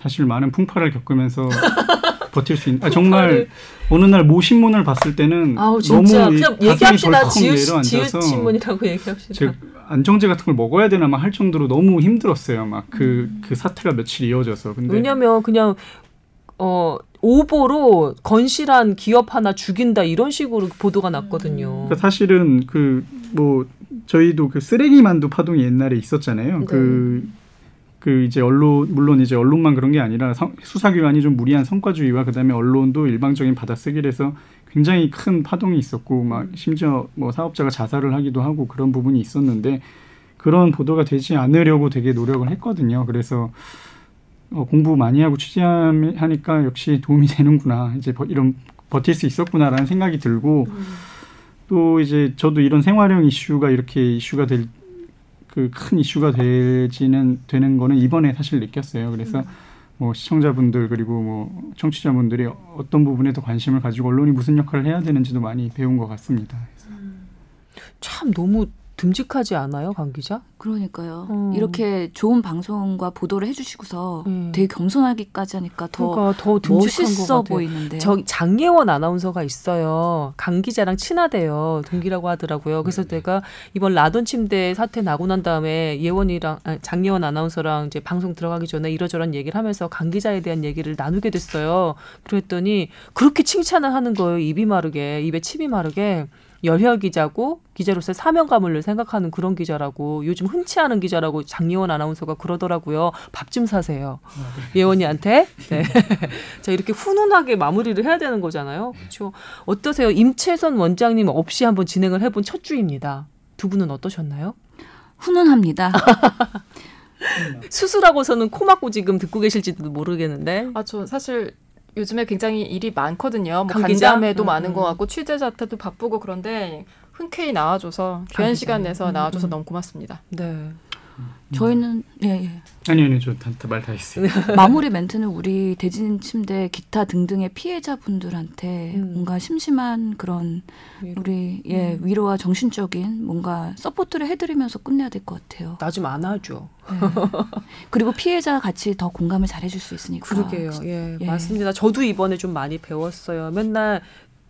사실 많은 풍파를 겪으면서 버틸 수 있는 아, 정말 어느 날 모 신문을 봤을 때는 아우 진짜 너무 이 그냥 얘기합시다. 지읒 내려앉아서 지읒 신문이라고 얘기합시다. 제 안정제 같은 걸 먹어야 되나 막 할 정도로 너무 힘들었어요. 막 그그 음. 사태가 며칠 이어져서 근데 왜냐면 그냥 어 오보로 건실한 기업 하나 죽인다 이런 식으로 보도가 났거든요. 그러니까 사실은 그 뭐 저희도 그 쓰레기 만두 파동이 옛날에 있었잖아요. 네. 그, 그 이제 언론 물론 이제 언론만 그런 게 아니라 성, 수사기관이 좀 무리한 성과주의와 그다음에 언론도 일방적인 받아쓰기에서 굉장히 큰 파동이 있었고 막 심지어 뭐 사업자가 자살을 하기도 하고 그런 부분이 있었는데 그런 보도가 되지 않으려고 되게 노력을 했거든요. 그래서 어, 공부 많이 하고 취재하니까 역시 도움이 되는구나. 이제 버, 이런 버틸 수 있었구나라는 생각이 들고 음. 또 이제 저도 이런 생활형 이슈가 이렇게 이슈가 될 그 큰 이슈가 되지는 되는 거는 이번에 사실 느꼈어요. 그래서 뭐 시청자분들 그리고 뭐 청취자분들이 어떤 부분에 더 관심을 가지고 언론이 무슨 역할을 해야 되는지도 많이 배운 것 같습니다. 참 너무 듬직하지 않아요, 강 기자? 그러니까요. 어. 이렇게 좋은 방송과 보도를 해주시고서 음. 되게 겸손하기까지 하니까 더 그러니까 더 듬직한 멋있어. 보이는데. 저 장예원 아나운서가 있어요. 강 기자랑 친하대요. 동기라고 하더라고요. 그래서 네. 내가 이번 라돈 침대 사태 나고 난 다음에 예원이랑 아니, 장예원 아나운서랑 이제 방송 들어가기 전에 이러저런 얘기를 하면서 강 기자에 대한 얘기를 나누게 됐어요. 그랬더니 그렇게 칭찬을 하는 거예요. 입이 마르게 입에 침이 마르게. 열혈 기자고 기자로서 사명감을 생각하는 그런 기자라고 요즘 흔치 않은 기자라고 장예원 아나운서가 그러더라고요. 밥 좀 사세요. 예원이한테. 네. 자 이렇게 훈훈하게 마무리를 해야 되는 거잖아요. 그렇죠. 어떠세요? 임채선 원장님 없이 한번 진행을 해본 첫 주입니다. 두 분은 어떠셨나요? 훈훈합니다. 수술하고서는 코 막고 지금 듣고 계실지도 모르겠는데. 아, 저 사실 요즘에 굉장히 일이 많거든요. 뭐? 간담회도 음, 많은 음. 것 같고 취재 자체도 바쁘고 그런데 흔쾌히 나와줘서 강 귀한. 시간 내서 음, 나와줘서 음. 너무 고맙습니다. 네. 저희는 예, 예. 아니 아니 저 말 다 했어요. 마무리 멘트는 우리 대진 침대 기타 등등의 피해자분들한테 음. 뭔가 심심한 그런 위로. 우리 예 위로와 정신적인 뭔가 support를 해드리면서 끝내야 될 것 같아요. 나 좀 안아줘. 네. 그리고 피해자 같이 더 공감을 잘 해줄 수 있으니까. 그러게요. 예, 예. 맞습니다. 저도 이번에 좀 많이 배웠어요. 맨날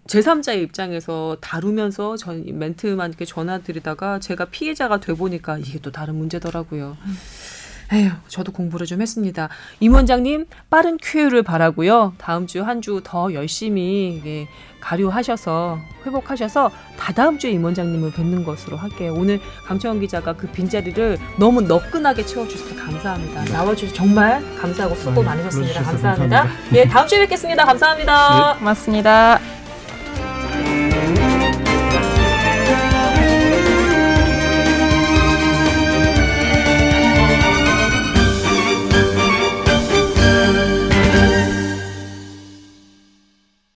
제3자의 입장에서 다루면서 전 멘트만 이렇게 전화드리다가 제가 피해자가 돼 보니까 이게 또 다른 문제더라고요. 에휴, 저도 공부를 좀 했습니다. 임 원장님 빠른 쾌유를 바라고요. 다음 주 한 주 더 열심히 예, 가료하셔서 회복하셔서 다다음 주에 임 원장님을 뵙는 것으로 할게요. 오늘 강채원 기자가 그 빈자리를 너무 너끈하게 채워주셔서 감사합니다. 나와주셔서 정말 감사하고 수고 많으셨습니다. 감사합니다. 감사합니다. 예, 다음 주에 뵙겠습니다. 감사합니다. 고맙습니다.